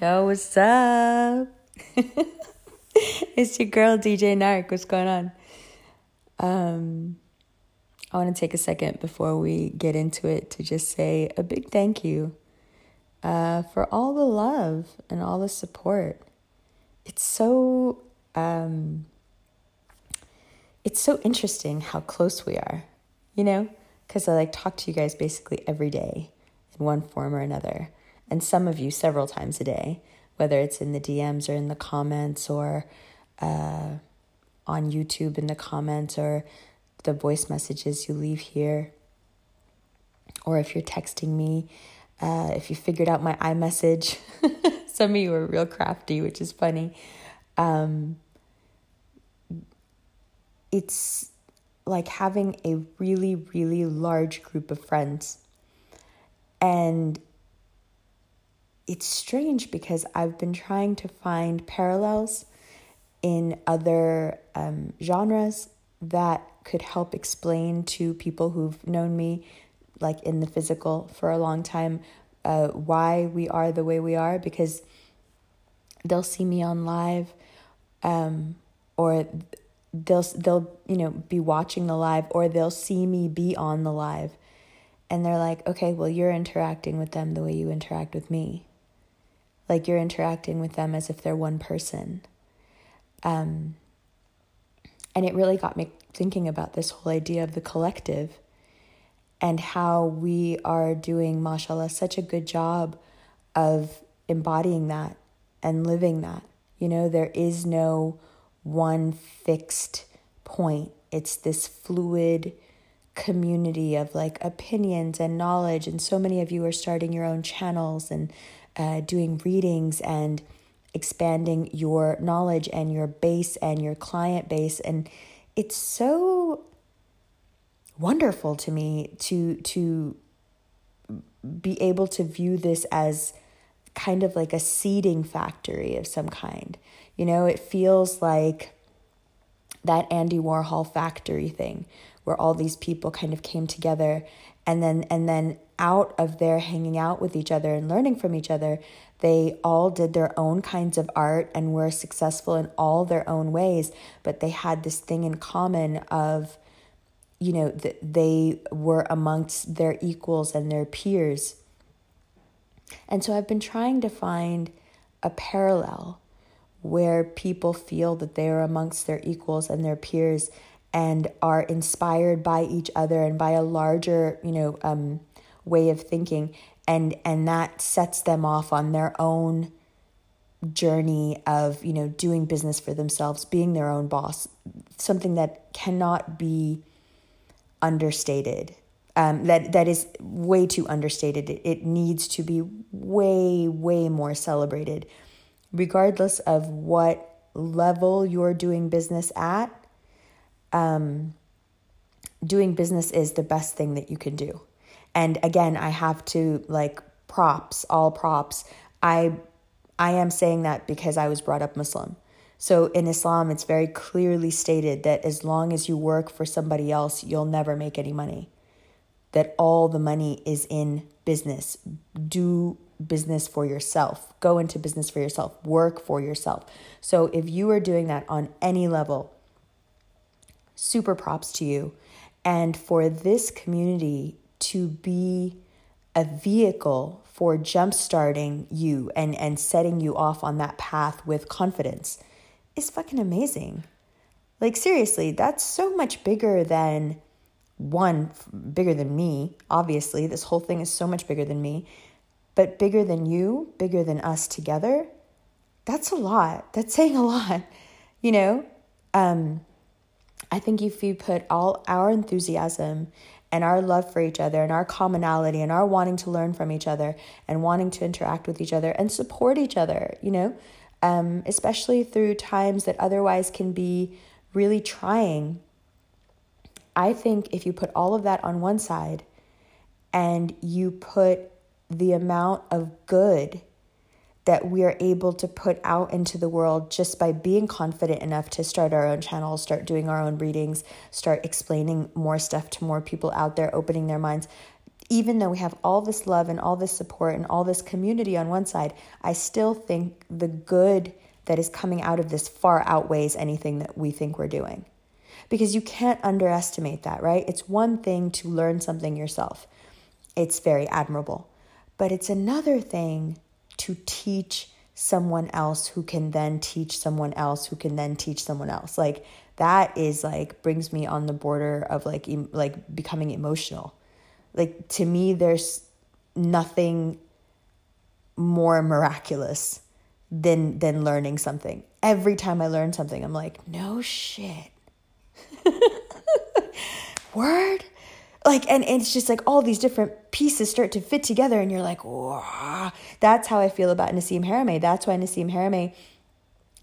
Yo, what's up? it's your girl DJ Nark. What's going on? Um, I want to take a second before we get into it to just say a big thank you uh, for all the love and all the support. It's so um, it's so interesting how close we are, you know, because I like talk to you guys basically every day in one form or another and some of you several times a day, whether it's in the DMs or in the comments or uh, on YouTube in the comments or the voice messages you leave here. Or if you're texting me, uh, if you figured out my iMessage, some of you are real crafty, which is funny. Um, it's like having a really, really large group of friends. And it's strange because I've been trying to find parallels in other um, genres that could help explain to people who've known me, like in the physical for a long time, uh, why we are the way we are. Because they'll see me on live, um, or they'll they'll you know be watching the live, or they'll see me be on the live, and they're like, okay, well you're interacting with them the way you interact with me like you're interacting with them as if they're one person. Um, and it really got me thinking about this whole idea of the collective and how we are doing, mashallah, such a good job of embodying that and living that. You know, there is no one fixed point, it's this fluid community of like opinions and knowledge. And so many of you are starting your own channels and uh, doing readings and expanding your knowledge and your base and your client base. And it's so wonderful to me to to be able to view this as kind of like a seeding factory of some kind. You know it feels like that Andy Warhol factory thing where all these people kind of came together and then and then out of their hanging out with each other and learning from each other, they all did their own kinds of art and were successful in all their own ways, but they had this thing in common of, you know, that they were amongst their equals and their peers. And so I've been trying to find a parallel where people feel that they are amongst their equals and their peers and are inspired by each other and by a larger, you know, um, way of thinking and and that sets them off on their own journey of you know doing business for themselves being their own boss something that cannot be understated. Um, that that is way too understated. It, it needs to be way way more celebrated. Regardless of what level you're doing business at um, doing business is the best thing that you can do and again i have to like props all props. I i am saying that because i was brought up muslim. So in islam it's very clearly stated that as long as you work for somebody else you'll never make any money. That all the money is in business. Do business for yourself. Go into business for yourself. Work for yourself. So if you are doing that on any level super props to you. And for this community to be a vehicle for jumpstarting you and, and setting you off on that path with confidence is fucking amazing. Like, seriously, that's so much bigger than one, bigger than me. Obviously, this whole thing is so much bigger than me, but bigger than you, bigger than us together. That's a lot. That's saying a lot, you know? Um, I think if you put all our enthusiasm and our love for each other and our commonality and our wanting to learn from each other and wanting to interact with each other and support each other, you know, um, especially through times that otherwise can be really trying. I think if you put all of that on one side and you put the amount of good that we are able to put out into the world just by being confident enough to start our own channel, start doing our own readings, start explaining more stuff to more people out there, opening their minds. even though we have all this love and all this support and all this community on one side, I still think the good that is coming out of this far outweighs anything that we think we're doing. Because you can't underestimate that, right? It's one thing to learn something yourself, it's very admirable. But it's another thing to teach someone else who can then teach someone else who can then teach someone else. Like that is like brings me on the border of like em- like becoming emotional. Like to me there's nothing more miraculous than than learning something. Every time I learn something I'm like, "No shit." Word? Like and, and it's just like all these different pieces start to fit together and you're like wow that's how i feel about nassim Haramein that's why nassim Haramein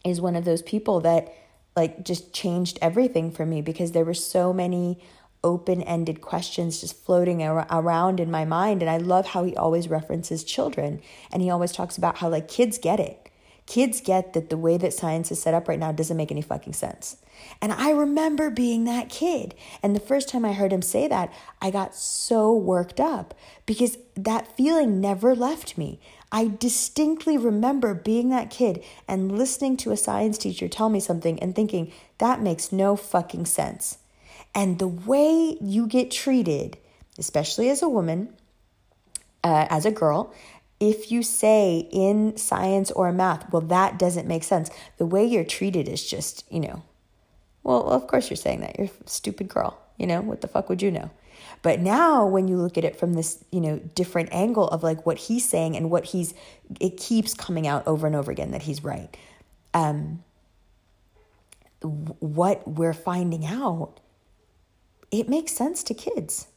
is one of those people that like just changed everything for me because there were so many open-ended questions just floating ar- around in my mind. And i love how he always references children and he always talks about how like kids get it kids get that the way that science is set up right now doesn't make any fucking sense and I remember being that kid. And the first time I heard him say that, I got so worked up because that feeling never left me. I distinctly remember being that kid and listening to a science teacher tell me something and thinking, that makes no fucking sense. And the way you get treated, especially as a woman, uh, as a girl, if you say in science or math, well, that doesn't make sense, the way you're treated is just, you know, well, of course you're saying that. You're a stupid girl. You know, what the fuck would you know? But now when you look at it from this, you know, different angle of like what he's saying and what he's it keeps coming out over and over again that he's right. Um what we're finding out it makes sense to kids.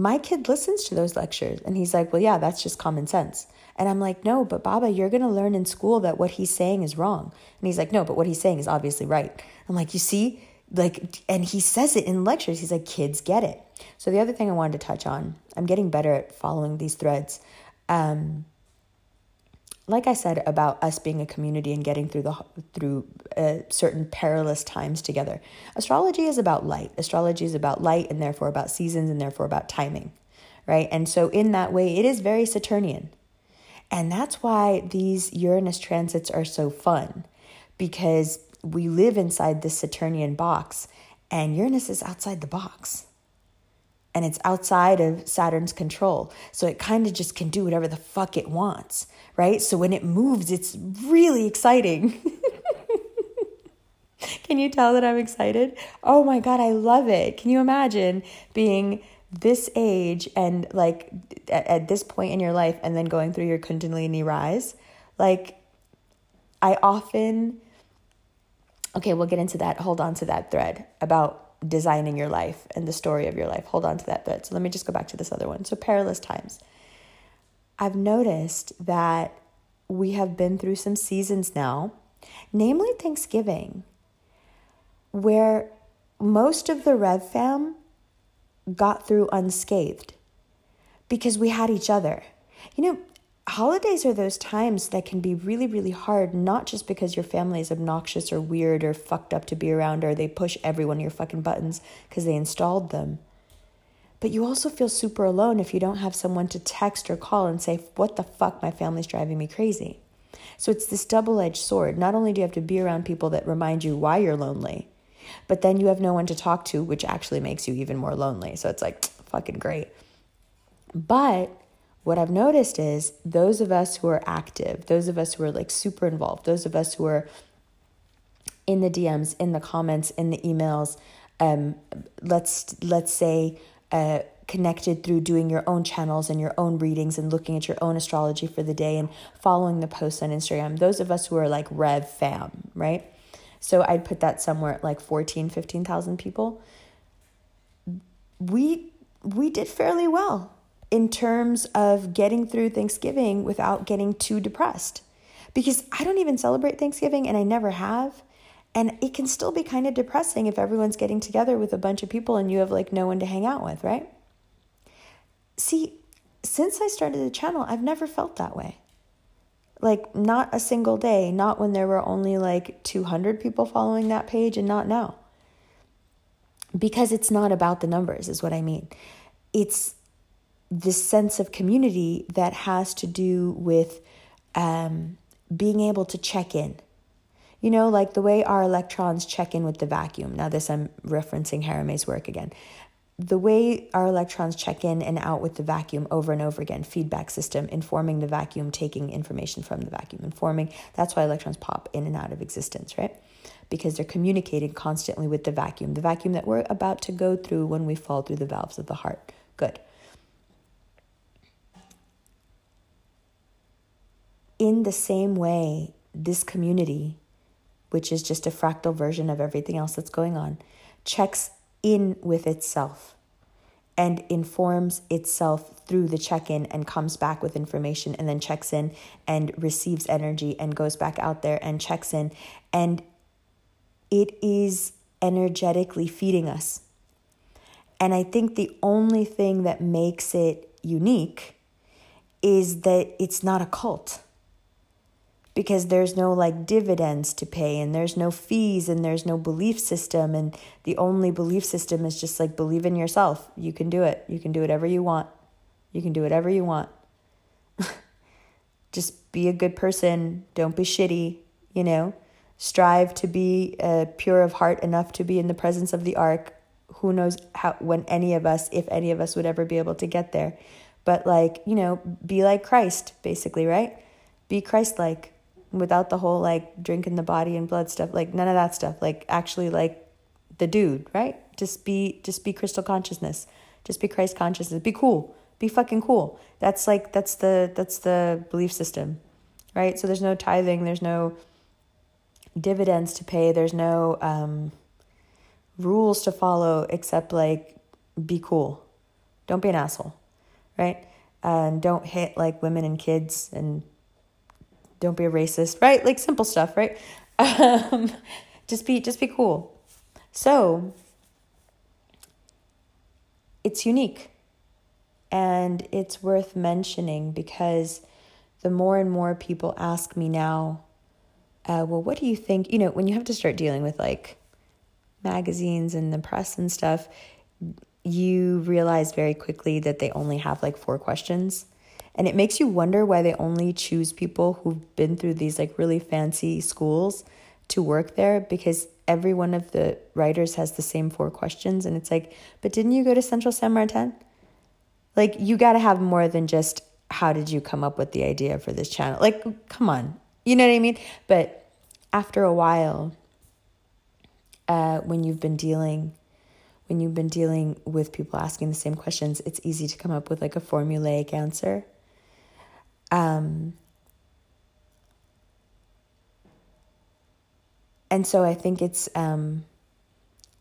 My kid listens to those lectures and he's like, "Well, yeah, that's just common sense." And I'm like, "No, but Baba, you're going to learn in school that what he's saying is wrong." And he's like, "No, but what he's saying is obviously right." I'm like, you see, like, and he says it in lectures. He's like, kids get it. So the other thing I wanted to touch on, I'm getting better at following these threads. Um, like I said about us being a community and getting through the through uh, certain perilous times together. Astrology is about light. Astrology is about light and therefore about seasons and therefore about timing, right? And so in that way, it is very Saturnian, and that's why these Uranus transits are so fun, because we live inside this Saturnian box, and Uranus is outside the box. And it's outside of Saturn's control. So it kind of just can do whatever the fuck it wants, right? So when it moves, it's really exciting. can you tell that I'm excited? Oh my God, I love it. Can you imagine being this age and like at, at this point in your life and then going through your Kundalini rise? Like, I often okay, we'll get into that. Hold on to that thread about designing your life and the story of your life. Hold on to that bit. So let me just go back to this other one. So, perilous times. I've noticed that we have been through some seasons now, namely Thanksgiving, where most of the Rev fam got through unscathed because we had each other. You know, holidays are those times that can be really, really hard, not just because your family is obnoxious or weird or fucked up to be around or they push every one of your fucking buttons because they installed them. But you also feel super alone if you don't have someone to text or call and say, What the fuck, my family's driving me crazy. So it's this double edged sword. Not only do you have to be around people that remind you why you're lonely, but then you have no one to talk to, which actually makes you even more lonely. So it's like fucking great. But what I've noticed is those of us who are active, those of us who are like super involved, those of us who are in the DMs, in the comments, in the emails, um, let's let's say uh, connected through doing your own channels and your own readings and looking at your own astrology for the day and following the posts on Instagram. Those of us who are like Rev fam, right? So I'd put that somewhere at like 14, 15,000 people. We we did fairly well in terms of getting through Thanksgiving without getting too depressed. Because I don't even celebrate Thanksgiving and I never have. And it can still be kind of depressing if everyone's getting together with a bunch of people and you have like no one to hang out with, right? See, since I started the channel, I've never felt that way. Like, not a single day, not when there were only like 200 people following that page and not now. Because it's not about the numbers, is what I mean. It's this sense of community that has to do with um, being able to check in. You know, like the way our electrons check in with the vacuum. Now, this I'm referencing Haramein's work again. The way our electrons check in and out with the vacuum over and over again, feedback system, informing the vacuum, taking information from the vacuum, informing. That's why electrons pop in and out of existence, right? Because they're communicating constantly with the vacuum, the vacuum that we're about to go through when we fall through the valves of the heart. Good. In the same way, this community which is just a fractal version of everything else that's going on, checks in with itself and informs itself through the check in and comes back with information and then checks in and receives energy and goes back out there and checks in. And it is energetically feeding us. And I think the only thing that makes it unique is that it's not a cult because there's no like dividends to pay and there's no fees and there's no belief system and the only belief system is just like believe in yourself. You can do it. You can do whatever you want. You can do whatever you want. Just be a good person. Don't be shitty you know? Strive to be uh, pure of heart enough to be in the presence of the ark. Who knows how when any of us if any of us would ever be able to get there. But like you know be like christ basically right? Be christ like without the whole like drinking the body and blood stuff like none of that stuff like actually like the dude right? Just be just be crystal consciousness. Just be christ consciousness. Be cool. Be fucking cool. That's like that's the that's the belief system right? So there's no tithing. There's no dividends to pay. There's no um rules to follow except like be cool. Don't be an asshole right? And don't hit like women and kids and don't be a racist, right? Like simple stuff, right? Um, just be just be cool. So it's unique and it's worth mentioning because the more and more people ask me now, uh, well, what do you think? You know, when you have to start dealing with like magazines and the press and stuff, you realize very quickly that they only have like four questions and it makes you wonder why they only choose people who've been through these like really fancy schools to work there because every one of the writers has the same four questions. And it's like, but didn't you go to Central Saint Martin? Like, you got to have more than just how did you come up with the idea for this channel? Like, come on. You know what I mean? But after a while, uh, when you've been dealing when you've been dealing with people asking the same questions, it's easy to come up with like a formulaic answer. Um, and so I think it's um,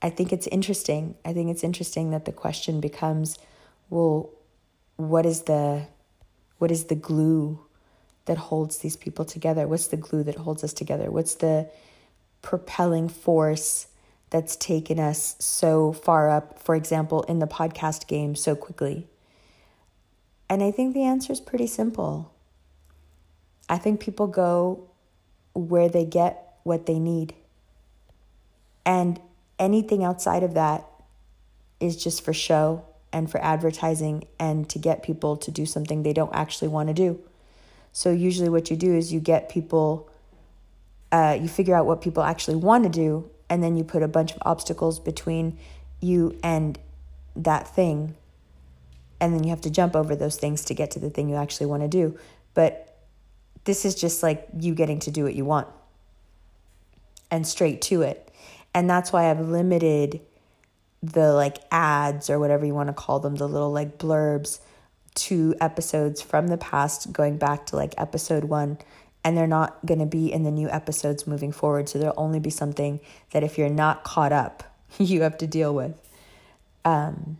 I think it's interesting. I think it's interesting that the question becomes, well, what is the what is the glue that holds these people together? What's the glue that holds us together? What's the propelling force that's taken us so far up, for example, in the podcast game so quickly? And I think the answer is pretty simple. I think people go where they get what they need. And anything outside of that is just for show and for advertising and to get people to do something they don't actually want to do. So, usually, what you do is you get people, uh, you figure out what people actually want to do, and then you put a bunch of obstacles between you and that thing. And then you have to jump over those things to get to the thing you actually want to do. But this is just like you getting to do what you want and straight to it. And that's why I've limited the like ads or whatever you want to call them, the little like blurbs to episodes from the past going back to like episode 1 and they're not going to be in the new episodes moving forward. So there'll only be something that if you're not caught up, you have to deal with. Um,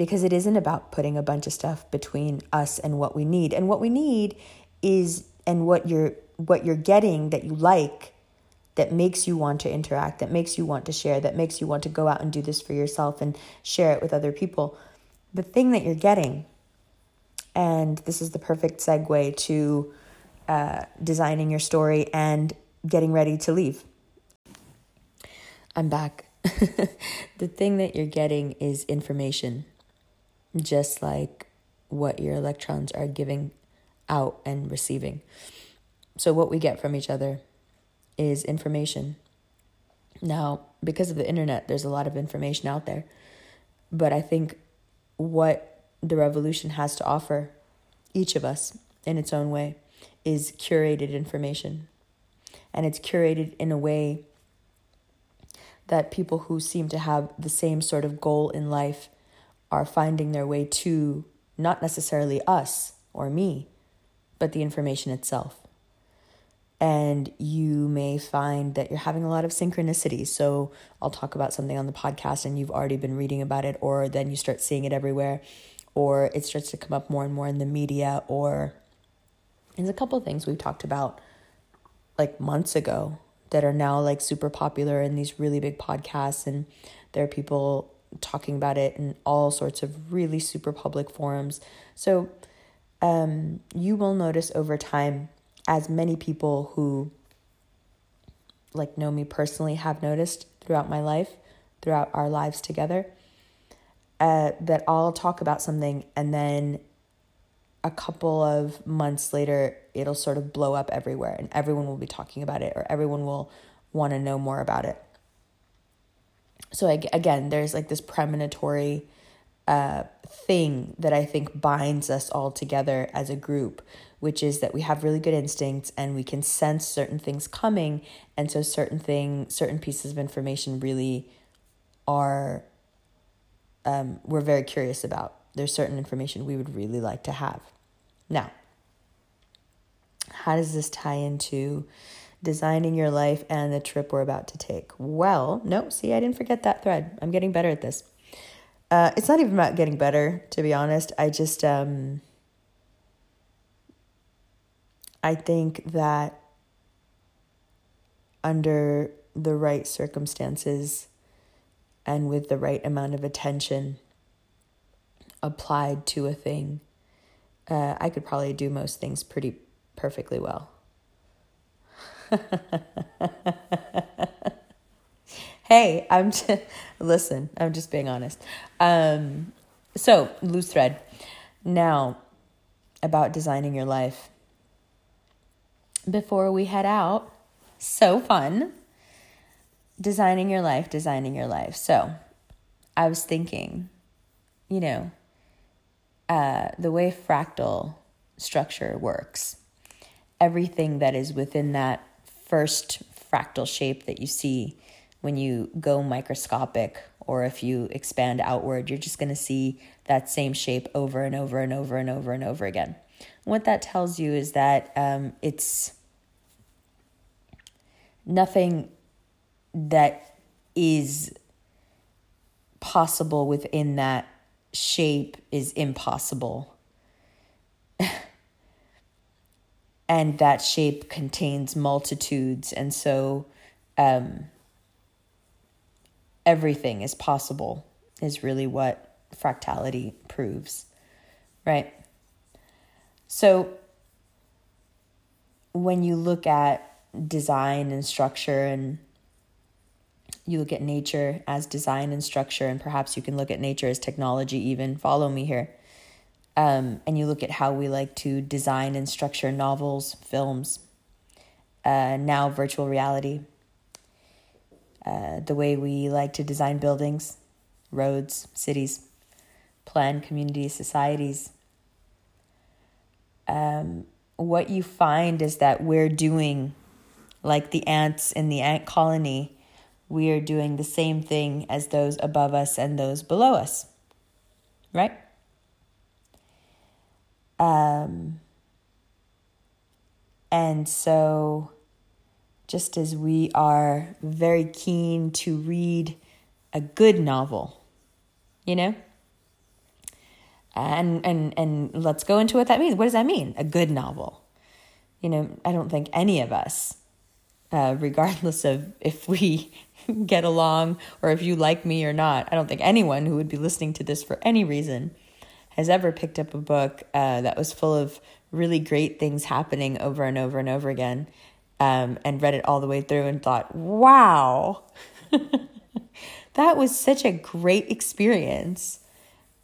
because it isn't about putting a bunch of stuff between us and what we need. And what we need is and what you're what you're getting that you like that makes you want to interact, that makes you want to share, that makes you want to go out and do this for yourself and share it with other people. The thing that you're getting, and this is the perfect segue to uh, designing your story and getting ready to leave. I'm back. the thing that you're getting is information just like what your electrons are giving out and receiving. So, what we get from each other is information. Now, because of the internet, there's a lot of information out there. But I think what the revolution has to offer each of us in its own way is curated information. And it's curated in a way that people who seem to have the same sort of goal in life are finding their way to not necessarily us or me, but the information itself. And you may find that you're having a lot of synchronicity. So I'll talk about something on the podcast and you've already been reading about it, or then you start seeing it everywhere, or it starts to come up more and more in the media, or there's a couple things we've talked about like months ago that are now like super popular in these really big podcasts and there are people talking about it in all sorts of really super public forums. So um, you will notice over time, as many people who like know me personally have noticed throughout my life, throughout our lives together, uh, that I'll talk about something and then a couple of months later, it'll sort of blow up everywhere and everyone will be talking about it or everyone will want to know more about it. So, again, there's like this premonitory uh, thing that I think binds us all together as a group, which is that we have really good instincts and we can sense certain things coming. And so, certain thing, certain pieces of information really are, um, we're very curious about there's certain information we would really like to have. Now, how does this tie into designing your life and the trip we're about to take? Well, no, see, I didn't forget that thread. I'm getting better at this. Uh, it's not even about getting better, to be honest. I just, um, I think that under the right circumstances and with the right amount of attention, applied to a thing, uh, I could probably do most things pretty perfectly well. hey, I'm just, listen, I'm just being honest. Um, so, loose thread. Now, about designing your life. Before we head out, so fun. Designing your life, designing your life. So, I was thinking, you know, uh, the way fractal structure works, everything that is within that first fractal shape that you see when you go microscopic or if you expand outward, you're just going to see that same shape over and over and over and over and over again. What that tells you is that um, it's nothing that is possible within that shape is impossible. and that shape contains multitudes. And so um, everything is possible, is really what fractality proves, right? So when you look at design and structure and you look at nature as design and structure, and perhaps you can look at nature as technology, even. Follow me here. Um, and you look at how we like to design and structure novels, films, uh, now virtual reality, uh, the way we like to design buildings, roads, cities, plan communities, societies. Um, what you find is that we're doing like the ants in the ant colony we are doing the same thing as those above us and those below us. Right? Um, and so, just as we are very keen to read a good novel, you know? And and and let's go into what that means. What does that mean? A good novel. You know, I don't think any of us, uh, regardless of if we get along or if you like me or not. I don't think anyone who would be listening to this for any reason has ever picked up a book uh, that was full of really great things happening over and over and over again um, and read it all the way through and thought, wow, that was such a great experience.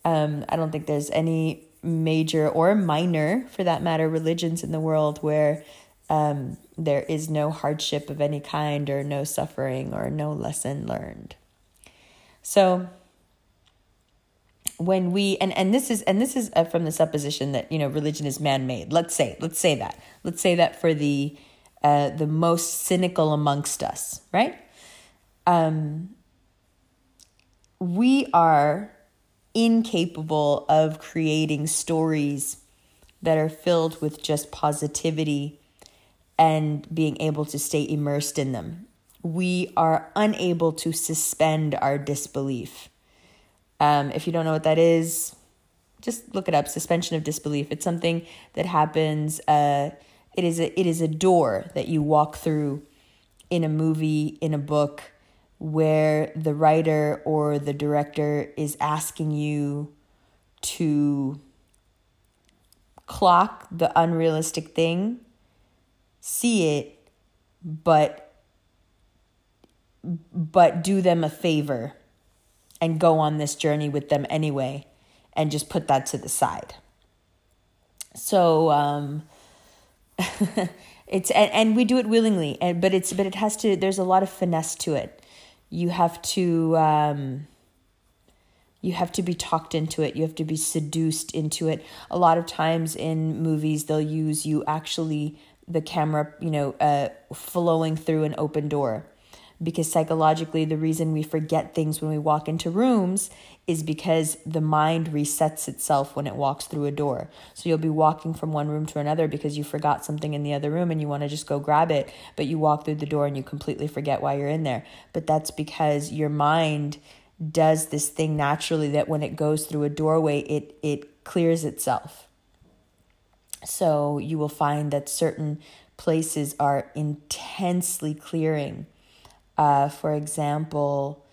Um, I don't think there's any major or minor, for that matter, religions in the world where um, there is no hardship of any kind or no suffering or no lesson learned. So when we and and this is and this is uh, from the supposition that you know religion is man-made. Let's say let's say that let's say that for the uh, the most cynical amongst us, right? Um, we are incapable of creating stories that are filled with just positivity and being able to stay immersed in them. We are unable to suspend our disbelief. Um, if you don't know what that is, just look it up. Suspension of disbelief. It's something that happens. Uh, it is a it is a door that you walk through in a movie, in a book, where the writer or the director is asking you to clock the unrealistic thing, see it, but but do them a favor and go on this journey with them anyway and just put that to the side. So um it's and, and we do it willingly and but it's but it has to there's a lot of finesse to it. You have to um, you have to be talked into it. You have to be seduced into it. A lot of times in movies they'll use you actually the camera you know uh, flowing through an open door because psychologically the reason we forget things when we walk into rooms is because the mind resets itself when it walks through a door. So you'll be walking from one room to another because you forgot something in the other room and you want to just go grab it, but you walk through the door and you completely forget why you're in there. But that's because your mind does this thing naturally that when it goes through a doorway, it it clears itself. So you will find that certain places are intensely clearing uh, for example,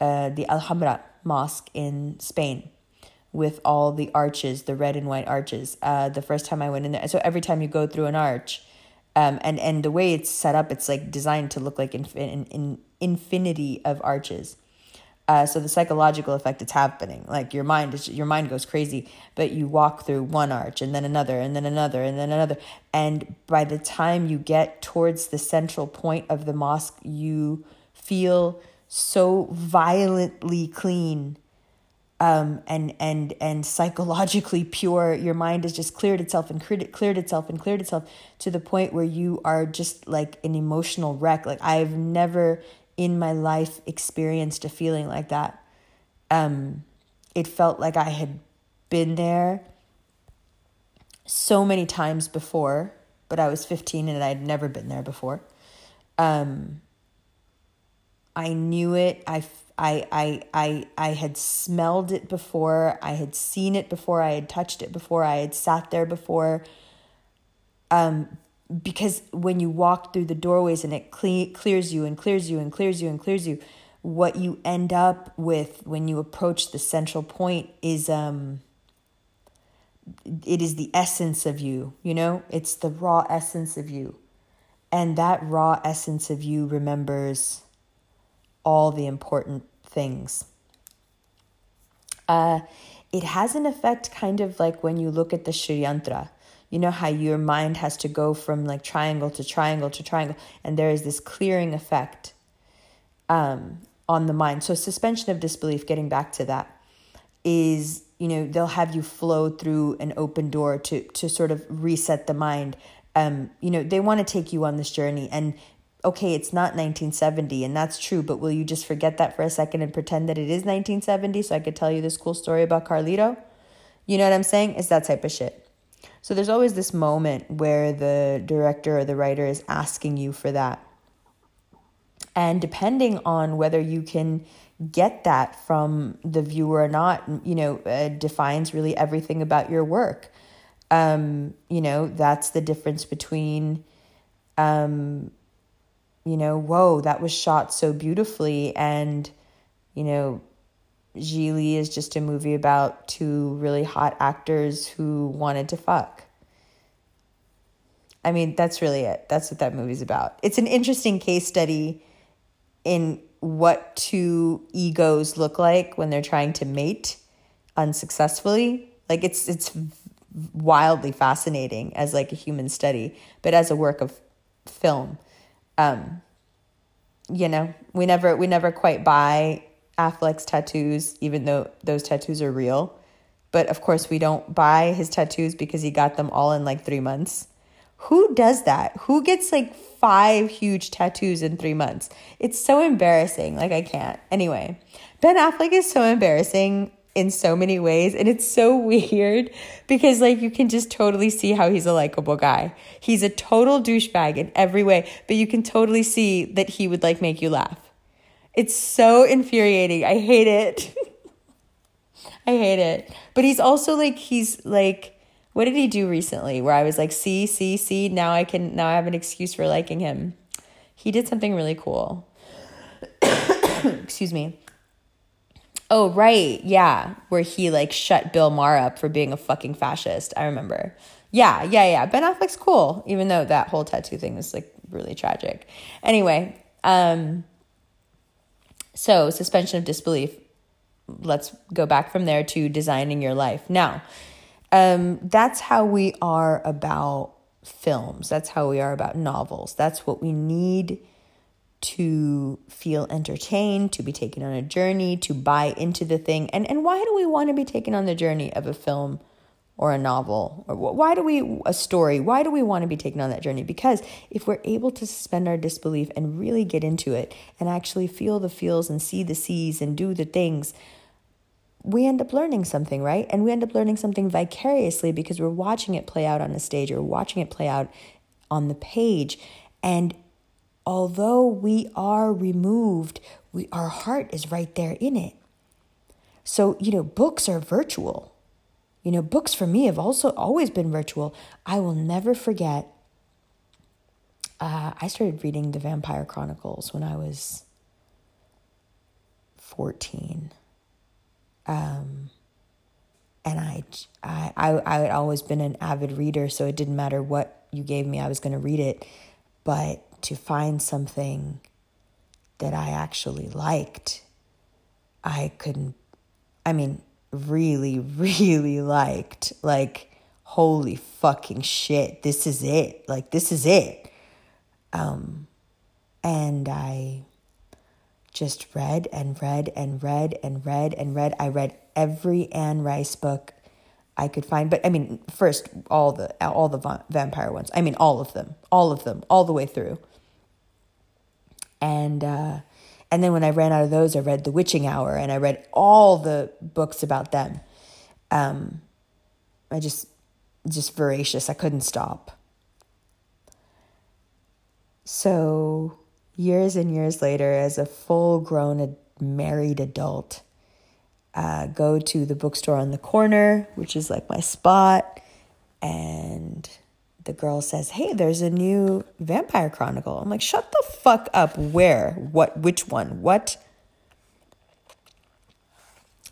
uh, the Alhambra Mosque in Spain with all the arches, the red and white arches. Uh, the first time I went in there, so every time you go through an arch, um, and and the way it's set up, it's like designed to look like an in, in, infinity of arches. Uh, so the psychological effect it's happening. Like your mind is your mind goes crazy but you walk through one arch and then another and then another and then another. And by the time you get towards the central point of the mosque you feel so violently clean um, and and and psychologically pure. Your mind has just cleared itself and cleared, cleared itself and cleared itself to the point where you are just like an emotional wreck. Like i've never in my life experienced a feeling like that. Um, it felt like I had been there so many times before, but I was 15 and I'd never been there before. Um, I knew it. I, I, I, I, I had smelled it before. I had seen it before. I had touched it before. I had sat there before. Um, because when you walk through the doorways and it cle- clears you and clears you and clears you and clears you what you end up with when you approach the central point is um it is the essence of you you know? It's the raw essence of you. And that raw essence of you remembers all the important things. Uh it has an effect kind of like when you look at the Shriyantra you know how your mind has to go from like triangle to triangle to triangle and there is this clearing effect um, on the mind. So suspension of disbelief getting back to that is you know they'll have you flow through an open door to to sort of reset the mind. Um you know they want to take you on this journey and okay it's not 1970 and that's true but will you just forget that for a second and pretend that it is 1970 so i could tell you this cool story about carlito? You know what i'm saying? It's that type of shit so there's always this moment where the director or the writer is asking you for that. And depending on whether you can get that from the viewer or not, you know, uh, defines really everything about your work. Um, you know, that's the difference between, um, you know, whoa, that was shot so beautifully, and, you know, Gigli is just a movie about two really hot actors who wanted to fuck. I mean, that's really it. That's what that movie's about. It's an interesting case study in what two egos look like when they're trying to mate unsuccessfully. Like it's it's wildly fascinating as like a human study, but as a work of film, um, you know, we never we never quite buy Affleck's tattoos, even though those tattoos are real. But of course, we don't buy his tattoos because he got them all in like three months. Who does that? Who gets like five huge tattoos in three months? It's so embarrassing. Like, I can't. Anyway, Ben Affleck is so embarrassing in so many ways. And it's so weird because, like, you can just totally see how he's a likable guy. He's a total douchebag in every way, but you can totally see that he would, like, make you laugh. It's so infuriating. I hate it. I hate it. But he's also like, he's like, what did he do recently where I was like, see, see, see, now I can, now I have an excuse for liking him. He did something really cool. Excuse me. Oh, right. Yeah. Where he like shut Bill Maher up for being a fucking fascist. I remember. Yeah, yeah, yeah. Ben Affleck's cool, even though that whole tattoo thing was like really tragic. Anyway, um, so suspension of disbelief. Let's go back from there to designing your life. Now, um, that's how we are about films. That's how we are about novels. That's what we need to feel entertained, to be taken on a journey, to buy into the thing. And and why do we want to be taken on the journey of a film or a novel? Or why do we a story? Why do we want to be taken on that journey? Because if we're able to suspend our disbelief and really get into it and actually feel the feels and see the sees and do the things, we end up learning something, right? And we end up learning something vicariously because we're watching it play out on the stage or watching it play out on the page. And although we are removed, we, our heart is right there in it. So, you know, books are virtual. You know, books for me have also always been virtual. I will never forget. Uh, I started reading the Vampire Chronicles when I was 14. Um, and I, I, I, I had always been an avid reader, so it didn't matter what you gave me, I was going to read it. But to find something that I actually liked, I couldn't, I mean, really, really liked. Like, holy fucking shit, this is it. Like, this is it. Um, and I just read and read and read and read and read. I read every Anne Rice book I could find, but I mean, first all the all the va- vampire ones. I mean, all of them, all of them, all the way through and uh, and then when I ran out of those, I read The Witching Hour, and I read all the books about them. Um, I just just voracious. I couldn't stop. So years and years later, as a full grown married adult, uh, go to the bookstore on the corner, which is like my spot, and the girl says, Hey, there's a new Vampire Chronicle. I'm like, Shut the fuck up. Where? What? Which one? What?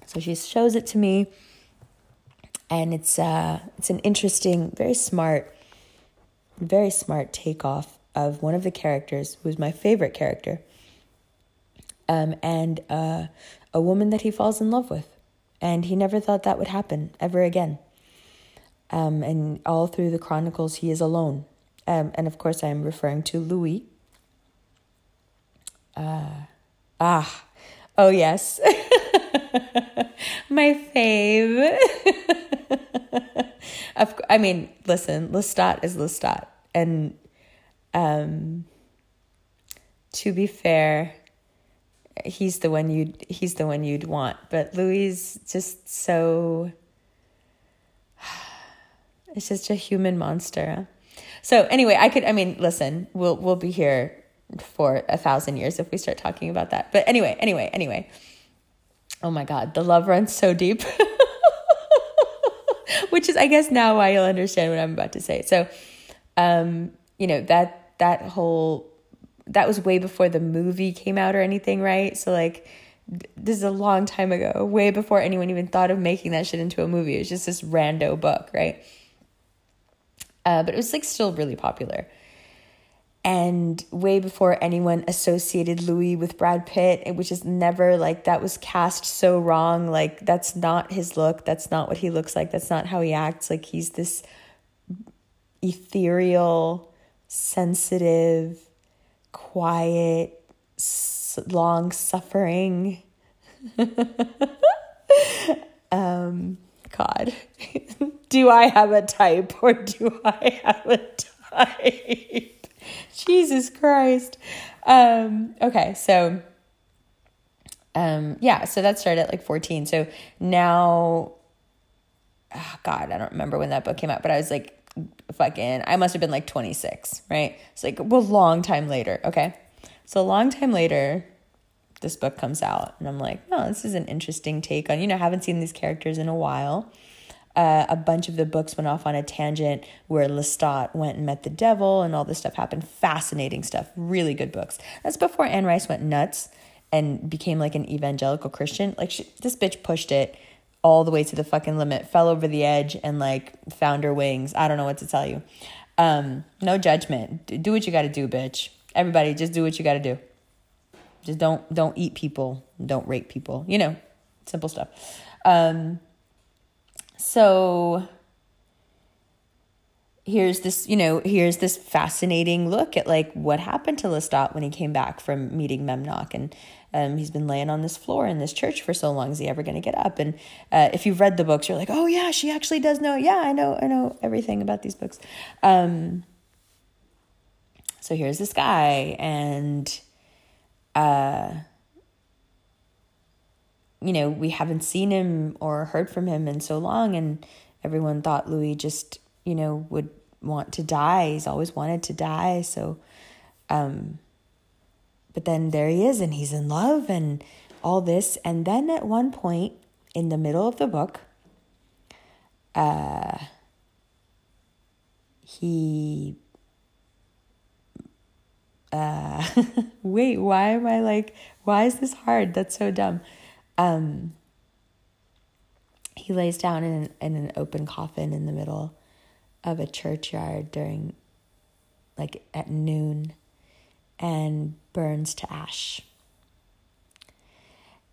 So she shows it to me. And it's uh it's an interesting, very smart, very smart takeoff of one of the characters who's my favorite character. Um, and uh, a woman that he falls in love with. And he never thought that would happen ever again. Um, and all through the Chronicles, he is alone. Um, and of course, I am referring to Louis. Uh, ah, oh, yes. My fave. of, I mean, listen, Lestat is Lestat. And um, to be fair, he's the one you'd he's the one you'd want. But Louis is just so it's just a human monster. So anyway, I could I mean, listen, we'll we'll be here for a thousand years if we start talking about that. But anyway, anyway, anyway. Oh my god, the love runs so deep. Which is I guess now why you'll understand what I'm about to say. So um, you know, that that whole that was way before the movie came out or anything, right? So like this is a long time ago, way before anyone even thought of making that shit into a movie. It was just this rando book, right? Uh, but it was like still really popular. and way before anyone associated Louis with Brad Pitt, which is never like that was cast so wrong. Like, that's not his look. That's not what he looks like. That's not how he acts. Like, he's this ethereal, sensitive, quiet, long suffering. um, God, do I have a type or do I have a type? Jesus Christ. Um, okay, so um, yeah, so that started at like 14. So now, oh God, I don't remember when that book came out, but I was like, fucking, I must have been like 26, right? It's like, well, long time later. Okay. So a long time later, this book comes out, and I'm like, oh, this is an interesting take on, you know, I haven't seen these characters in a while. Uh, a bunch of the books went off on a tangent where Lestat went and met the devil and all this stuff happened. Fascinating stuff. Really good books. That's before Anne Rice went nuts and became like an evangelical Christian. Like she, this bitch pushed it all the way to the fucking limit, fell over the edge and like found her wings. I don't know what to tell you. Um, no judgment. Do what you got to do, bitch. Everybody just do what you got to do. Just don't don't eat people, don't rape people. You know, simple stuff. Um so here's this, you know, here's this fascinating look at like what happened to Lestat when he came back from meeting Memnoch. And um, he's been laying on this floor in this church for so long. Is he ever going to get up? And uh, if you've read the books, you're like, oh yeah, she actually does know. Yeah, I know, I know everything about these books. Um, so here's this guy, and uh, you know, we haven't seen him or heard from him in so long, and everyone thought Louis just, you know, would want to die. He's always wanted to die. So, um, but then there he is, and he's in love, and all this. And then at one point in the middle of the book, uh, he uh wait why am i like why is this hard that's so dumb um, he lays down in, in an open coffin in the middle of a churchyard during, like, at noon and burns to ash.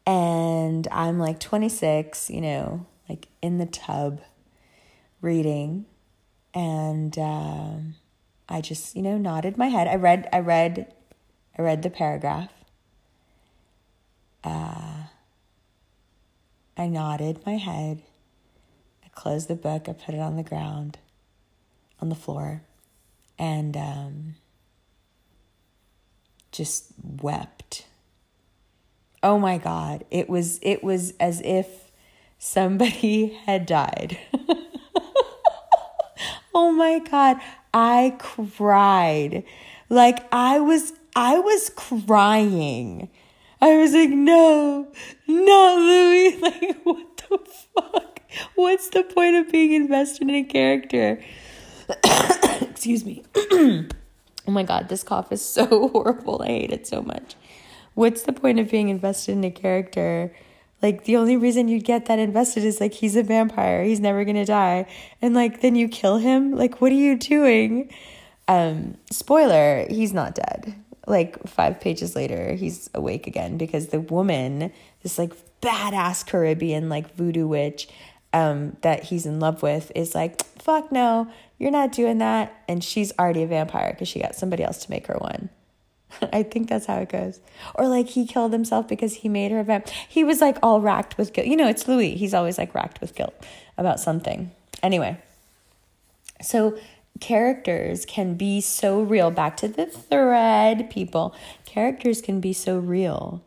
And I'm like 26, you know, like in the tub reading. And um, I just, you know, nodded my head. I read, I read, I read the paragraph. Uh, I nodded my head. I closed the book. I put it on the ground, on the floor, and um, just wept. Oh my God! It was it was as if somebody had died. oh my God! I cried like I was I was crying I was like, no, not Louis. Like, what the fuck? What's the point of being invested in a character? Excuse me. oh my god, this cough is so horrible. I hate it so much. What's the point of being invested in a character? Like the only reason you'd get that invested is like he's a vampire. He's never to die. And like then you kill him? Like what are you doing? Um spoiler, he's not dead like five pages later, he's awake again because the woman, this like badass Caribbean like voodoo witch um, that he's in love with, is like, fuck no, you're not doing that. And she's already a vampire because she got somebody else to make her one. I think that's how it goes. Or like he killed himself because he made her a vamp. He was like all racked with guilt. You know, it's Louis. He's always like racked with guilt about something. Anyway, so characters can be so real. Back to the thread, people. Characters can be so real.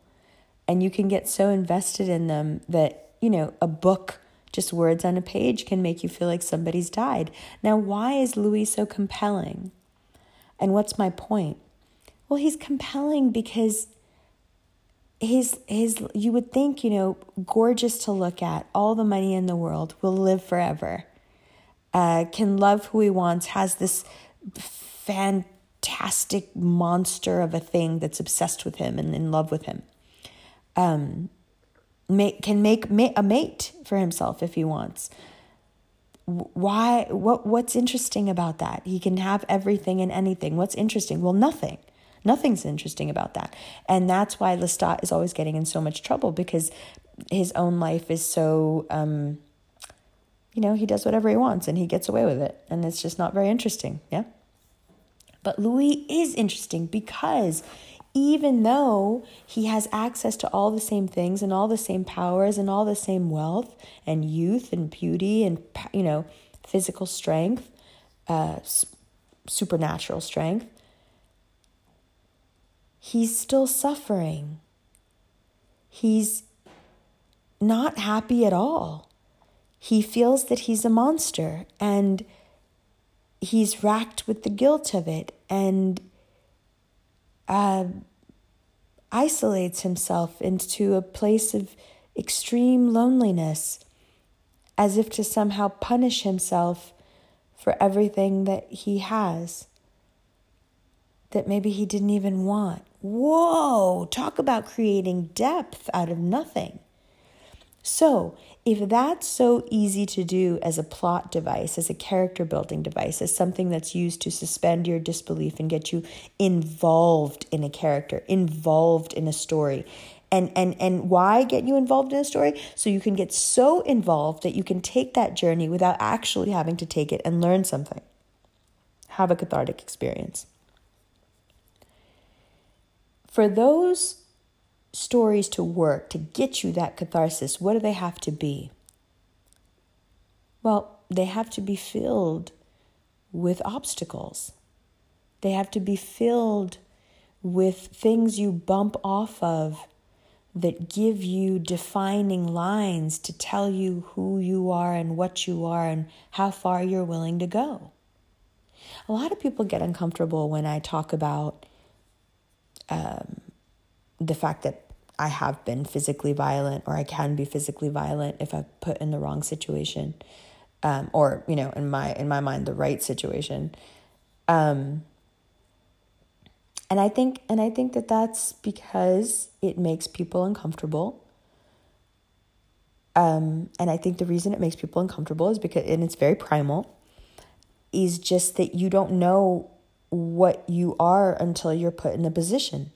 And you can get so invested in them that, you know, a book, just words on a page, can make you feel like somebody's died. Now, why is Louis so compelling? And what's my point? Well, he's compelling because his his you would think, you know, gorgeous to look at, all the money in the world, will live forever uh, can love who he wants, has this fantastic monster of a thing that's obsessed with him and in love with him. Um, make, can make ma- a mate for himself if he wants. why what what's interesting about that? He can have everything and anything. What's interesting? Well nothing. Nothing's interesting about that. And that's why lestat is always getting in so much trouble because his own life is so um you know he does whatever he wants and he gets away with it. And it's just not very interesting. Yeah. But louis is interesting because even though he has access to all the same things and all the same powers and all the same wealth and youth and beauty and you know physical strength uh, supernatural strength he's still suffering. He's not happy at all he feels that he's a monster and he's racked with the guilt of it and uh, isolates himself into a place of extreme loneliness, as if to somehow punish himself for everything that he has that maybe he didn't even want. Whoa, talk about creating depth out of nothing. So, if that's so easy to do as a plot device, as a character building device, as something that's used to suspend your disbelief and get you involved in a character, involved in a story, and and and why get you involved in a story? So you can get so involved that you can take that journey without actually having to take it and learn something. Have a cathartic experience. For those stories to work, to get you that catharsis, what do they have to be? Well, they have to be filled with obstacles. They have to be filled with things you bump off of that give you defining lines to tell you who you are and what you are and how far you're willing to go. A lot of people get uncomfortable when I talk about um, the fact that I have been physically violent or I can be physically violent if I put in the wrong situation. Um, or, you know, in my in my mind, the right situation. Um, and I think and I think that that's because it makes people uncomfortable. Um, and I think the reason it makes people uncomfortable is because and it's very primal is just that you don't know what you are until you're put in a position.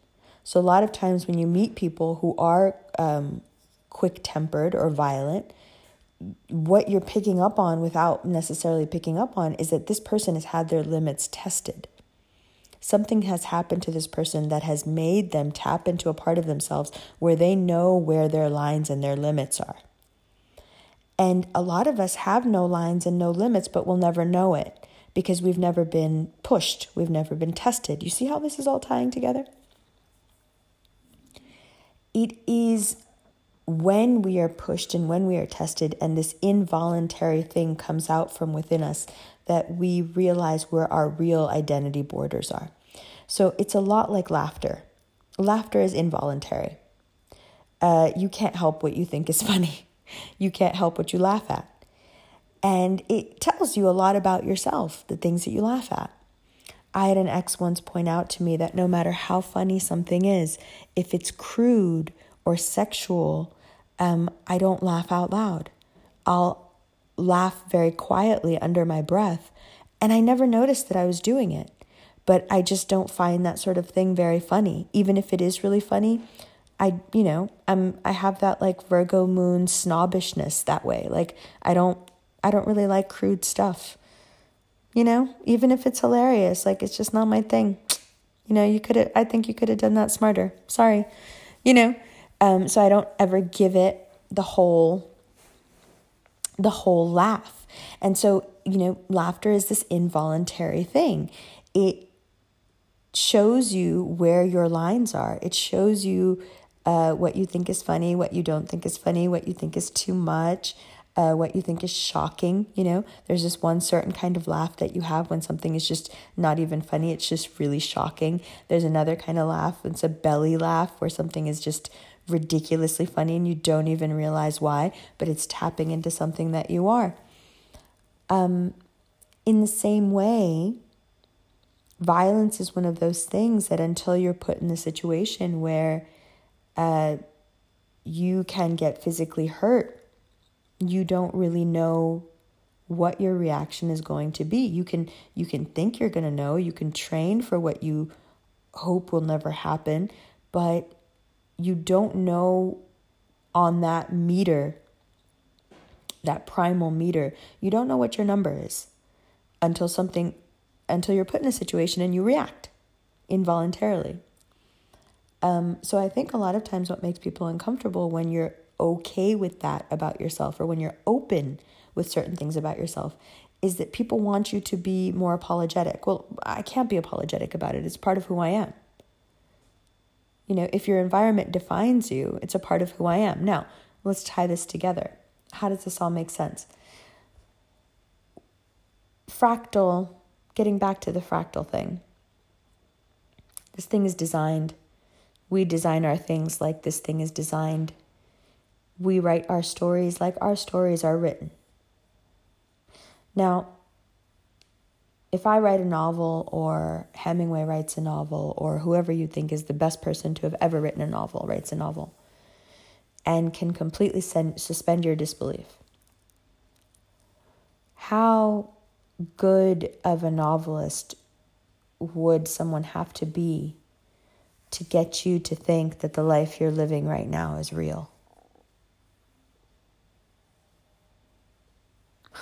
So, a lot of times when you meet people who are um, quick tempered or violent, what you're picking up on without necessarily picking up on is that this person has had their limits tested. Something has happened to this person that has made them tap into a part of themselves where they know where their lines and their limits are. And a lot of us have no lines and no limits, but we'll never know it because we've never been pushed, we've never been tested. You see how this is all tying together? It is when we are pushed and when we are tested and this involuntary thing comes out from within us that we realize where our real identity borders are. So it's a lot like laughter. Laughter is involuntary. Uh, you can't help what you think is funny. You can't help what you laugh at. And it tells you a lot about yourself, the things that you laugh at. I had an ex once point out to me that no matter how funny something is, if it's crude or sexual, um, I don't laugh out loud. I'll laugh very quietly under my breath. And I never noticed that I was doing it. But I just don't find that sort of thing very funny. Even if it is really funny, I, you know, I'm I have that like Virgo moon snobbishness that way. Like I don't I don't really like crude stuff. You know, even if it's hilarious, like it's just not my thing. You know, you could have, I think you could have done that smarter. Sorry. You know, um, so I don't ever give it the whole, the whole laugh. And so, you know, laughter is this involuntary thing. It shows you where your lines are. It shows you uh, what you think is funny, what you don't think is funny, what you think is too much uh, what you think is shocking. You know, there's this one certain kind of laugh that you have when something is just not even funny, it's just really shocking. There's another kind of laugh, it's a belly laugh where something is just ridiculously funny and you don't even realize why, but it's tapping into something that you are. Um, in the same way, violence is one of those things that until you're put in a situation where uh, you can get physically hurt you don't really know what your reaction is going to be. You can you can think you're going to know, you can train for what you hope will never happen, but you don't know on that meter, that primal meter, you don't know what your number is until something, until you're put in a situation and you react involuntarily. Um, so I think a lot of times what makes people uncomfortable when you're okay with that about yourself or when you're open with certain things about yourself is that people want you to be more apologetic. Well, I can't be apologetic about it. It's part of who I am. You know, if your environment defines you, it's a part of who I am. Now, let's tie this together. How does this all make sense? Fractal, getting back to the fractal thing. This thing is designed. We design our things like this thing is designed. We write our stories like our stories are written. Now, if I write a novel or Hemingway writes a novel or whoever you think is the best person to have ever written a novel writes a novel and can completely send, suspend your disbelief, how good of a novelist would someone have to be to get you to think that the life you're living right now is real?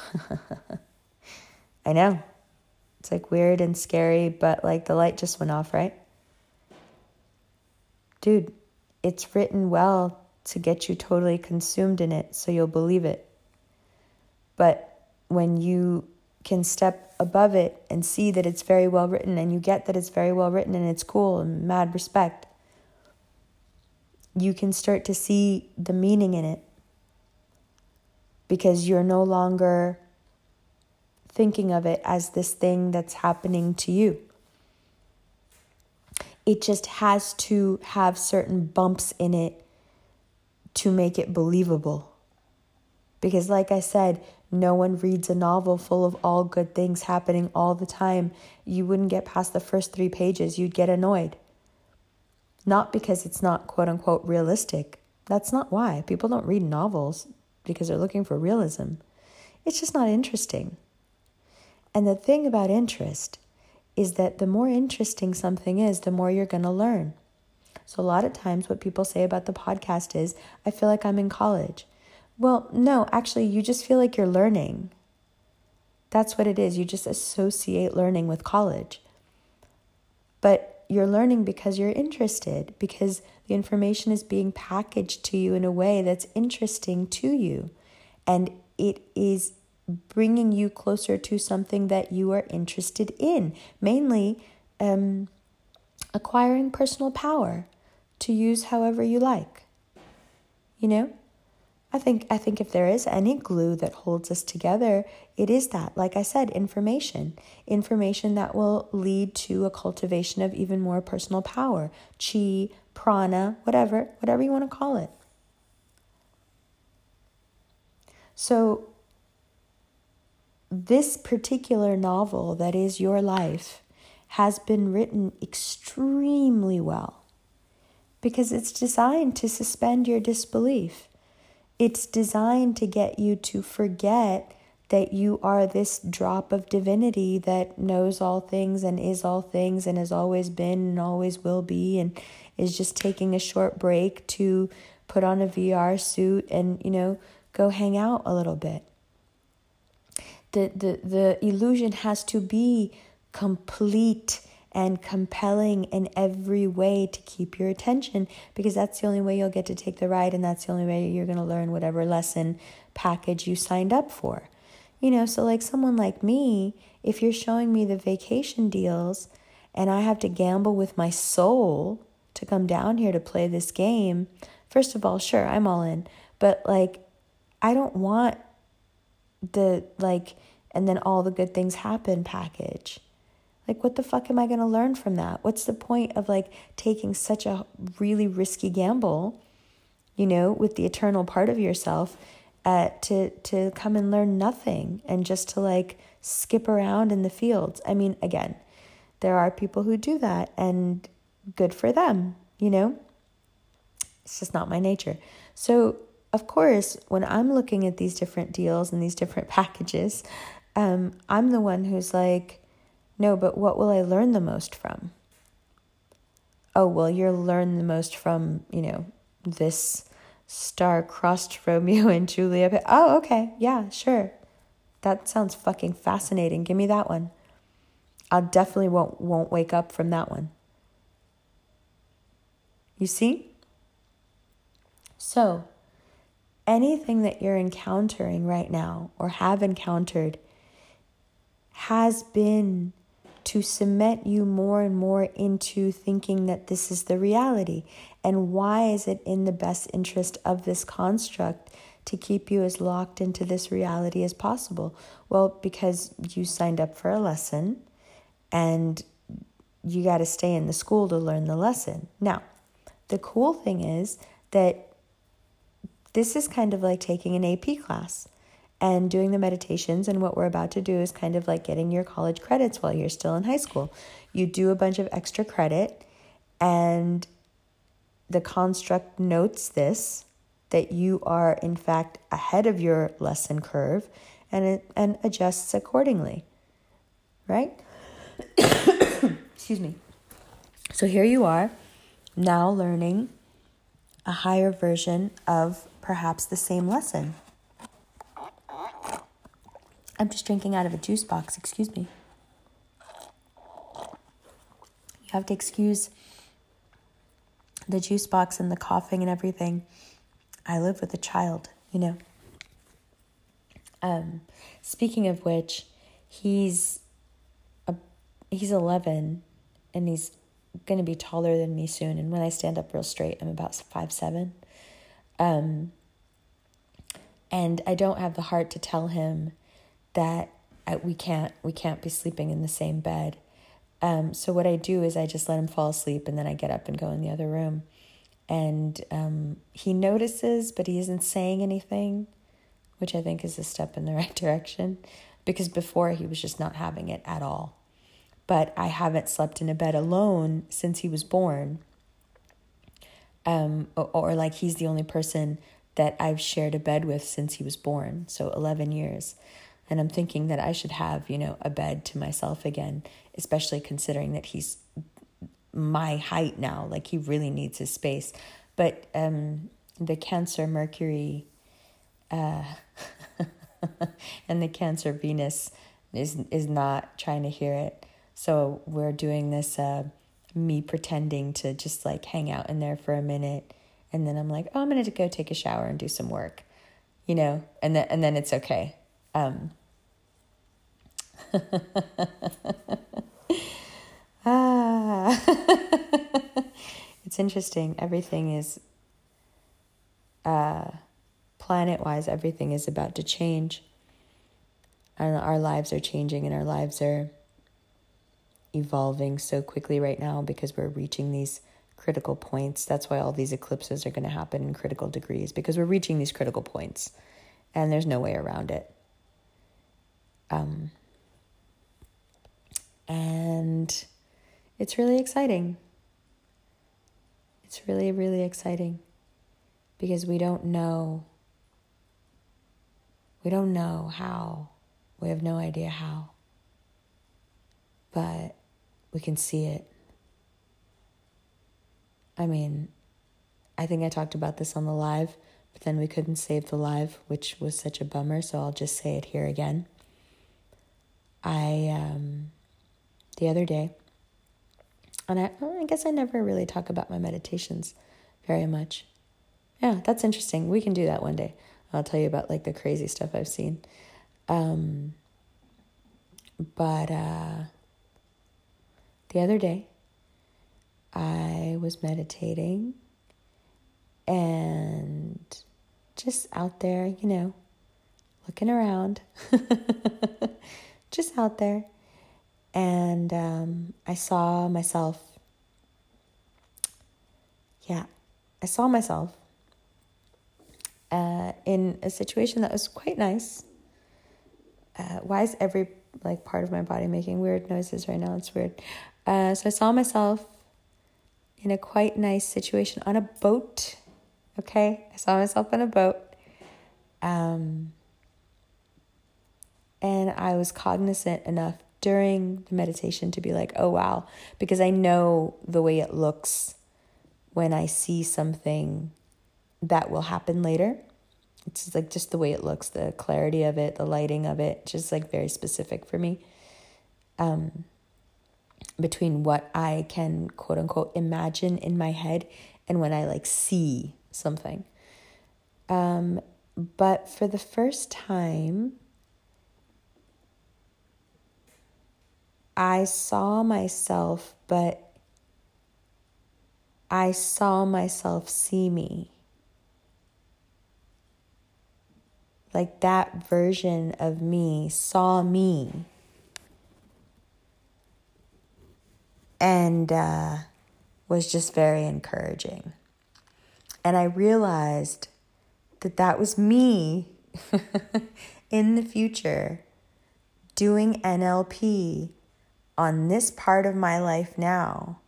I know. It's like weird and scary, but like the light just went off, right? Dude, it's written well to get you totally consumed in it so you'll believe it. But when you can step above it and see that it's very well written and you get that it's very well written and it's cool and mad respect, you can start to see the meaning in it because you're no longer thinking of it as this thing that's happening to you. It just has to have certain bumps in it to make it believable. Because, like I said, no one reads a novel full of all good things happening all the time. You wouldn't get past the first three pages, you'd get annoyed. Not because it's not quote unquote realistic. That's not why. People don't read novels because they're looking for realism. It's just not interesting. And the thing about interest is that the more interesting something is, the more you're going to learn. So, a lot of times, what people say about the podcast is, I feel like I'm in college. Well, no, actually, you just feel like you're learning. That's what it is. You just associate learning with college. But you're learning because you're interested, because the information is being packaged to you in a way that's interesting to you. And it is bringing you closer to something that you are interested in, mainly um, acquiring personal power to use however you like. You know? I think I think if there is any glue that holds us together, it is that, like I said, information. Information that will lead to a cultivation of even more personal power, chi, prana, whatever, whatever you want to call it. So this particular novel that is your life has been written extremely well because it's designed to suspend your disbelief. It's designed to get you to forget that you are this drop of divinity that knows all things and is all things and has always been and always will be and is just taking a short break to put on a VR suit and, you know, go hang out a little bit the, the, the illusion has to be complete and compelling in every way to keep your attention because that's the only way you'll get to take the ride and that's the only way you're going to learn whatever lesson package you signed up for. You know, so like someone like me, if you're showing me the vacation deals and I have to gamble with my soul to come down here to play this game, first of all, sure, I'm all in. But like, I don't want the like and then all the good things happen package. Like, what the fuck am I going to learn from that? What's the point of like taking such a really risky gamble, you know, with the eternal part of yourself, uh, to to come and learn nothing and just to like skip around in the fields? I mean, again, there are people who do that, and good for them, you know. It's just not my nature. So of course, when I'm looking at these different deals and these different packages, um, I'm the one who's like, no, but what will I learn the most from? Oh, well, you'll learn the most from, you know, this star-crossed Romeo and Juliet. Oh, okay. Yeah, sure. That sounds fucking fascinating. Give me that one. I definitely won't won't wake up from that one. You see? So, anything that you're encountering right now or have encountered has been to cement you more and more into thinking that this is the reality. And why is it in the best interest of this construct to keep you as locked into this reality as possible? Well, because you signed up for a lesson and you got to stay in the school to learn the lesson. Now, the cool thing is that this is kind of like taking an AP class and doing the meditations. And what we're about to do is kind of like getting your college credits while you're still in high school. You do a bunch of extra credit, and the construct notes this that you are, in fact, ahead of your lesson curve and, it, and adjusts accordingly. Right? Excuse me. So here you are, now learning a higher version of perhaps the same lesson. I'm just drinking out of a juice box, excuse me. You have to excuse the juice box and the coughing and everything. I live with a child, you know. Um, speaking of which, he's a, he's 11 and he's going to be taller than me soon and when I stand up real straight, I'm about five seven. Um, and I don't have the heart to tell him that I, we can't we can't be sleeping in the same bed. Um, so what I do is I just let him fall asleep and then I get up and go in the other room. And um, he notices, but he isn't saying anything, which I think is a step in the right direction because before he was just not having it at all. But I haven't slept in a bed alone since he was born. Um, or, or like he's the only person that I've shared a bed with since he was born, so 11 years. And I'm thinking that I should have, you know, a bed to myself again, especially considering that he's my height now. Like he really needs his space. But um, the Cancer Mercury uh, and the Cancer Venus is is not trying to hear it. So we're doing this uh, me pretending to just like hang out in there for a minute and then I'm like, oh, I'm gonna go take a shower and do some work, you know, and then and then it's okay. Um, ah, it's interesting. Everything is, uh, planet wise, everything is about to change. And our lives are changing, and our lives are evolving so quickly right now because we're reaching these critical points. That's why all these eclipses are going to happen in critical degrees because we're reaching these critical points and there's no way around it. Um, and it's really exciting. It's really, really exciting because we don't know. We don't know how. We have no idea how. But we can see it. I mean, I think I talked about this on the live, but then we couldn't save the live, which was such a bummer, so I'll just say it here again. I um the other day, and I, I guess I never really talk about my meditations very much. Yeah, that's interesting. We can do that one day. I'll tell you about like the crazy stuff I've seen. Um, but uh, the other day, I was meditating and just out there, you know, looking around, just out there and um, I saw myself. Yeah, I saw myself uh, in a situation that was quite nice. Uh, why is every like part of my body making weird noises right now? It's weird. Uh, so I saw myself in a quite nice situation on a boat Okay, I saw myself on a boat. Um, and I was cognizant enough during the meditation to be like, oh wow, because I know the way it looks when I see something that will happen later. It's like just the way it looks, the clarity of it, the lighting of it, just like very specific for me. Um, between what I can quote unquote imagine in my head and when I like see something. Um, but for the first time, I saw myself, but I saw myself see me. Like that version of me saw me. And uh, was just very encouraging. And I realized that that was me in the future doing NLP on this part of my life now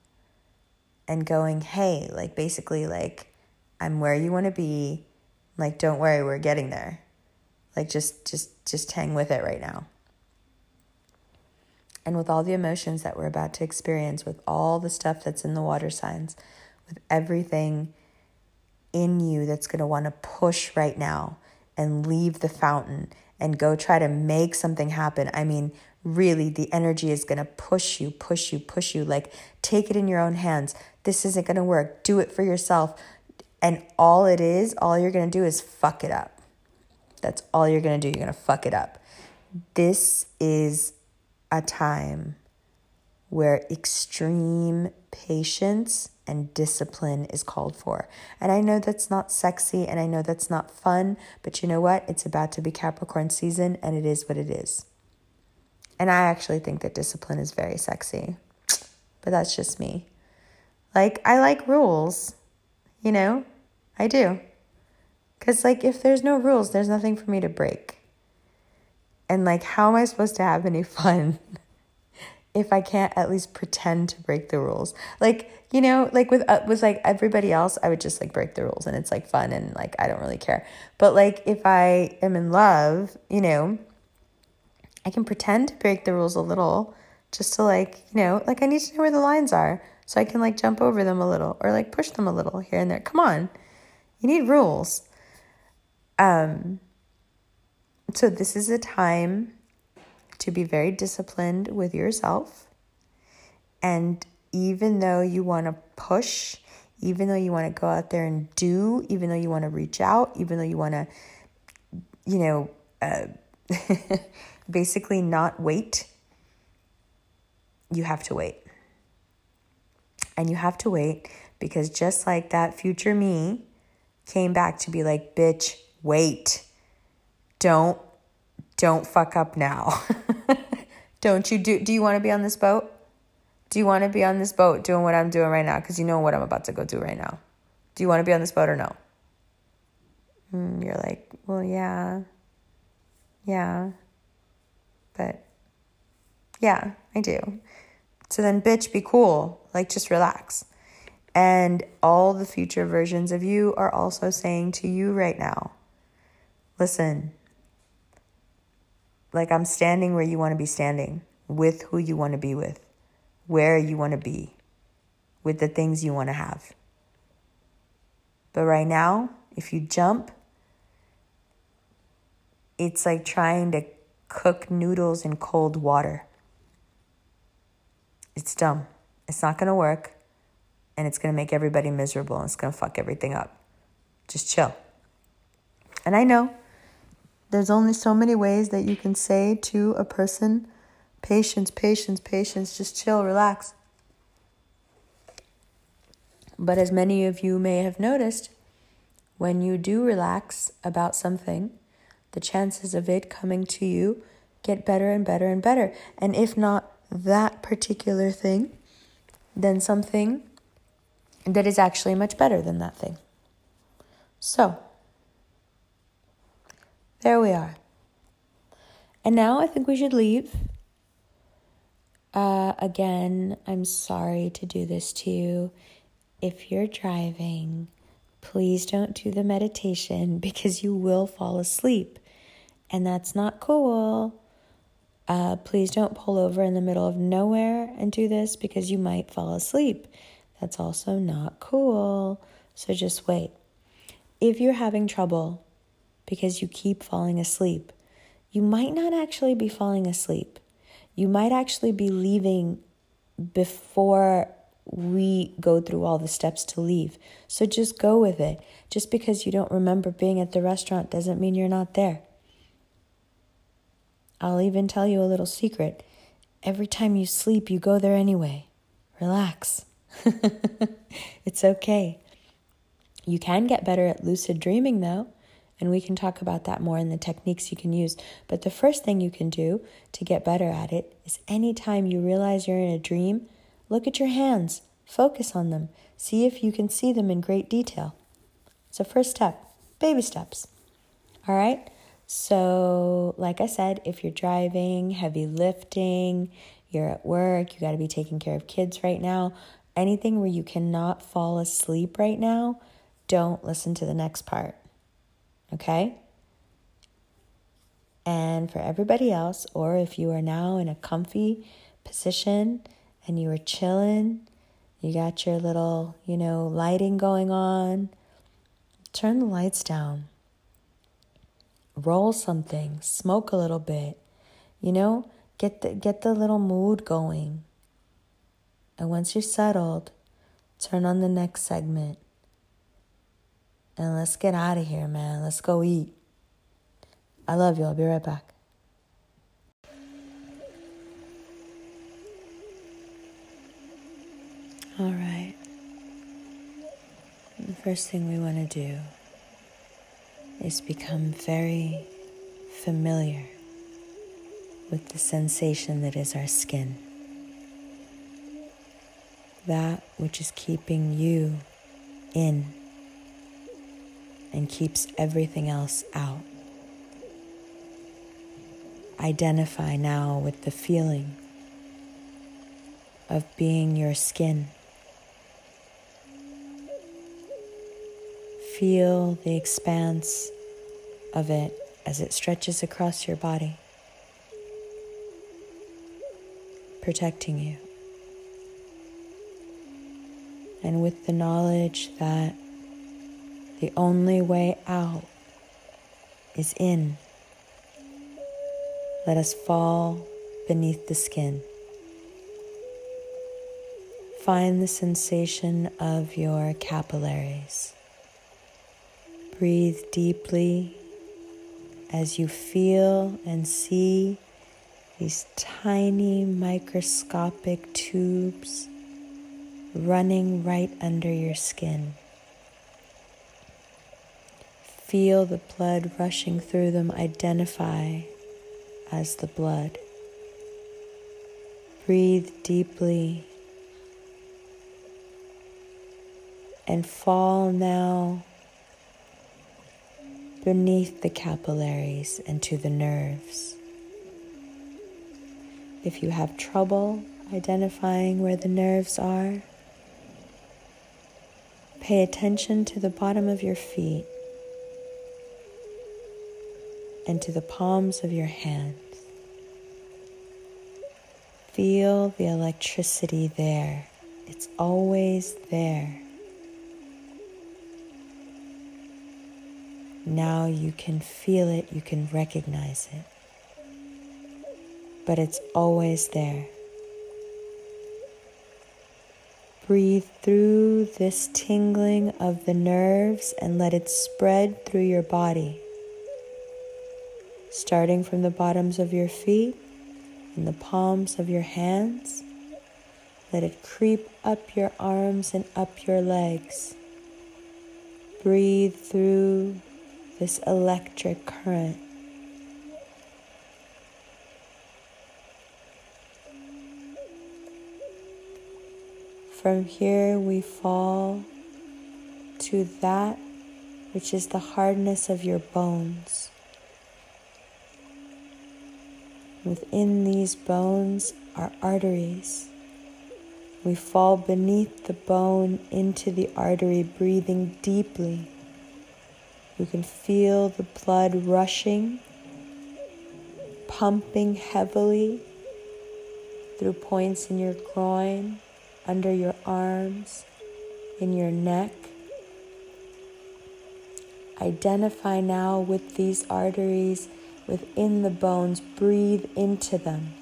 and going, hey, like basically, like, I'm where you want to be. Like, don't worry, we're getting there. Like, just, just, just hang with it right now. And with all the emotions that we're about to experience, with all the stuff that's in the water signs, with everything in you that's going to want to push right now and leave the fountain and go try to make something happen. I mean, really, the energy is going to push you, push you, push you. Like, take it in your own hands. This isn't going to work. Do it for yourself. And all it is, all you're going to do is fuck it up. That's all you're going to do. You're going to fuck it up. This is a time where extreme patience and discipline is called for. And I know that's not sexy and I know that's not fun, but you know what? It's about to be Capricorn season and it is what it is. And I actually think that discipline is very sexy, but that's just me. Like, I like rules, you know? I do. Because, like, if there's no rules, there's nothing for me to break. And, like, how am I supposed to have any fun if I can't at least pretend to break the rules? Like, you know, like with uh, with like everybody else, I would just like break the rules and it's like fun and like I don't really care. But like if I am in love, you know, I can pretend to break the rules a little just to like, you know, like I need to know where the lines are so I can like jump over them a little or like push them a little here and there. Come on. You need rules. Um so this is a time to be very disciplined with yourself. And even though you want to push, even though you want to go out there and do, even though you want to reach out, even though you want to, you know, uh, basically not wait, you have to wait. And you have to wait because just like that future me came back to be like, bitch, wait. Don't don't fuck up now. don't you do do you want to be on this boat? Do you want to be on this boat doing what I'm doing right now cuz you know what I'm about to go do right now? Do you want to be on this boat or no? Mm, you're like, "Well, yeah. Yeah. But yeah, I do. So then, bitch, be cool. Like, just relax. And all the future versions of you are also saying to you right now listen, like I'm standing where you want to be standing, with who you want to be with, where you want to be, with the things you want to have. But right now, if you jump, it's like trying to cook noodles in cold water. It's dumb. It's not going to work. And it's going to make everybody miserable and it's going to fuck everything up. Just chill. And I know there's only so many ways that you can say to a person, patience, patience, patience, just chill, relax. But as many of you may have noticed, when you do relax about something, the chances of it coming to you get better and better and better. And if not that particular thing, then something that is actually much better than that thing. So, there we are. And now I think we should leave. Uh, again, I'm sorry to do this to you. If you're driving, please don't do the meditation because you will fall asleep. And that's not cool. Uh, please don't pull over in the middle of nowhere and do this because you might fall asleep. That's also not cool. So just wait. If you're having trouble because you keep falling asleep, you might not actually be falling asleep. You might actually be leaving before we go through all the steps to leave. So just go with it. Just because you don't remember being at the restaurant doesn't mean you're not there. I'll even tell you a little secret. Every time you sleep, you go there anyway. Relax. it's okay. You can get better at lucid dreaming, though, and we can talk about that more in the techniques you can use. But the first thing you can do to get better at it is anytime you realize you're in a dream, look at your hands, focus on them, see if you can see them in great detail. It's a first step, baby steps. All right? So, like I said, if you're driving, heavy lifting, you're at work, you got to be taking care of kids right now, anything where you cannot fall asleep right now, don't listen to the next part. Okay? And for everybody else, or if you are now in a comfy position and you are chilling, you got your little, you know, lighting going on, turn the lights down roll something, smoke a little bit, you know, get the get the little mood going. And once you're settled, turn on the next segment. And let's get out of here, man. Let's go eat. I love you. I'll be right back. All right. The first thing we want to do is become very familiar with the sensation that is our skin. That which is keeping you in and keeps everything else out. Identify now with the feeling of being your skin. Feel the expanse of it as it stretches across your body, protecting you. And with the knowledge that the only way out is in, let us fall beneath the skin. Find the sensation of your capillaries. Breathe deeply as you feel and see these tiny microscopic tubes running right under your skin. Feel the blood rushing through them, identify as the blood. Breathe deeply and fall now beneath the capillaries and to the nerves. If you have trouble identifying where the nerves are, pay attention to the bottom of your feet and to the palms of your hands. Feel the electricity there. It's always there. Now you can feel it, you can recognize it. But it's always there. Breathe through this tingling of the nerves and let it spread through your body. Starting from the bottoms of your feet and the palms of your hands, let it creep up your arms and up your legs. Breathe through this electric current. From here, we fall to that which is the hardness of your bones. Within these bones are arteries We fall beneath the bone into the artery, breathing deeply. You can feel the blood rushing, pumping heavily through points in your groin, under your arms, in your neck. Identify now with these arteries within the bones, breathe into them.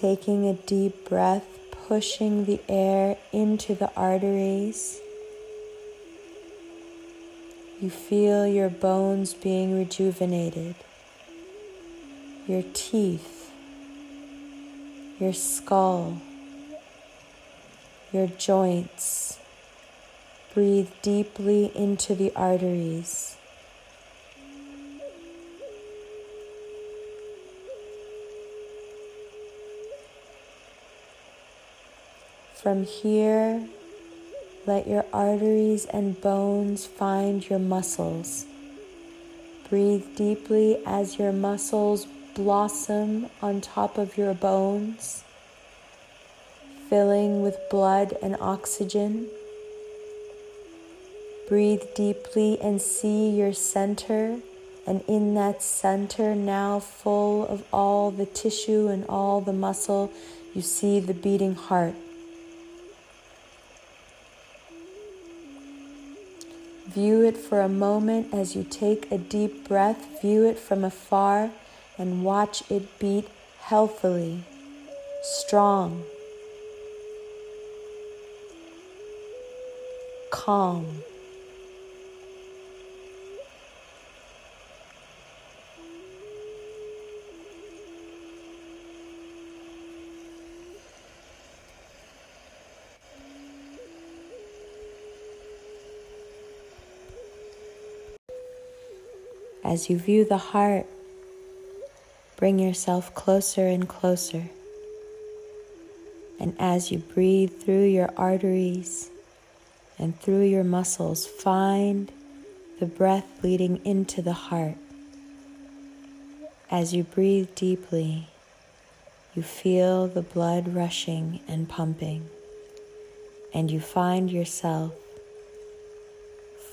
Taking a deep breath, pushing the air into the arteries. You feel your bones being rejuvenated, your teeth, your skull, your joints. Breathe deeply into the arteries. From here, let your arteries and bones find your muscles. Breathe deeply as your muscles blossom on top of your bones, filling with blood and oxygen. Breathe deeply and see your center, and in that center, now full of all the tissue and all the muscle, you see the beating heart. View it for a moment as you take a deep breath. View it from afar and watch it beat healthily, strong, calm. As you view the heart, bring yourself closer and closer. And as you breathe through your arteries and through your muscles, find the breath leading into the heart. As you breathe deeply, you feel the blood rushing and pumping, and you find yourself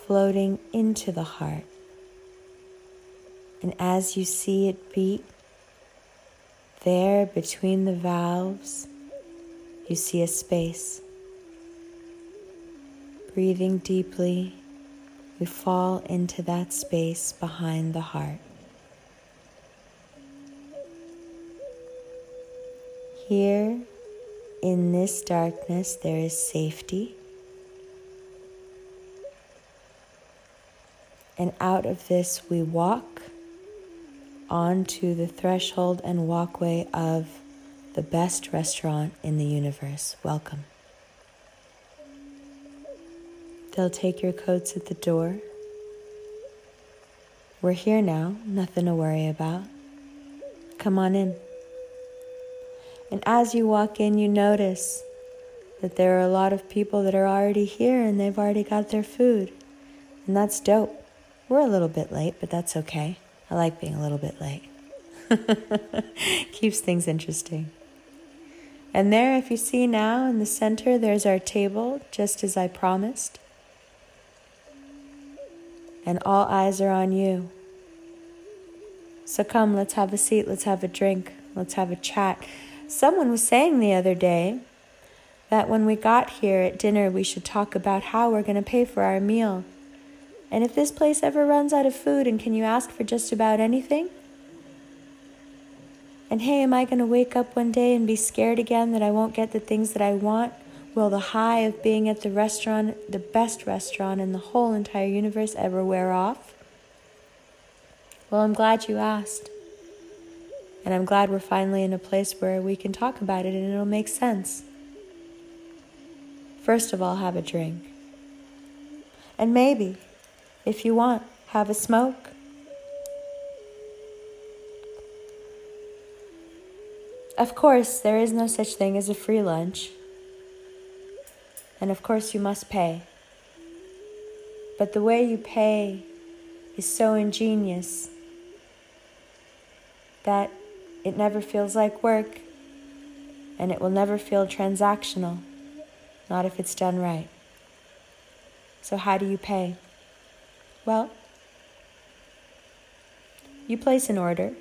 floating into the heart and as you see it beat, there between the valves, you see a space. Breathing deeply, we fall into that space behind the heart. Here, in this darkness, there is safety. And out of this, we walk onto the threshold and walkway of the best restaurant in the universe. Welcome. They'll take your coats at the door. We're here now, nothing to worry about. Come on in. And as you walk in, you notice that there are a lot of people that are already here and they've already got their food. And that's dope. We're a little bit late, but that's okay. I like being a little bit late. Keeps things interesting. And there, if you see now in the center, there's our table, just as I promised. And all eyes are on you. So come, let's have a seat, let's have a drink, let's have a chat. Someone was saying the other day that when we got here at dinner, we should talk about how we're going to pay for our meal. And if this place ever runs out of food, and can you ask for just about anything? And hey, am I going to wake up one day and be scared again that I won't get the things that I want? Will the high of being at the restaurant, the best restaurant in the whole entire universe, ever wear off? Well, I'm glad you asked. And I'm glad we're finally in a place where we can talk about it and it'll make sense. First of all, have a drink. And maybe if you want, have a smoke. Of course, there is no such thing as a free lunch. And of course, you must pay. But the way you pay is so ingenious that it never feels like work and it will never feel transactional, not if it's done right. So, how do you pay? Well, you place an order,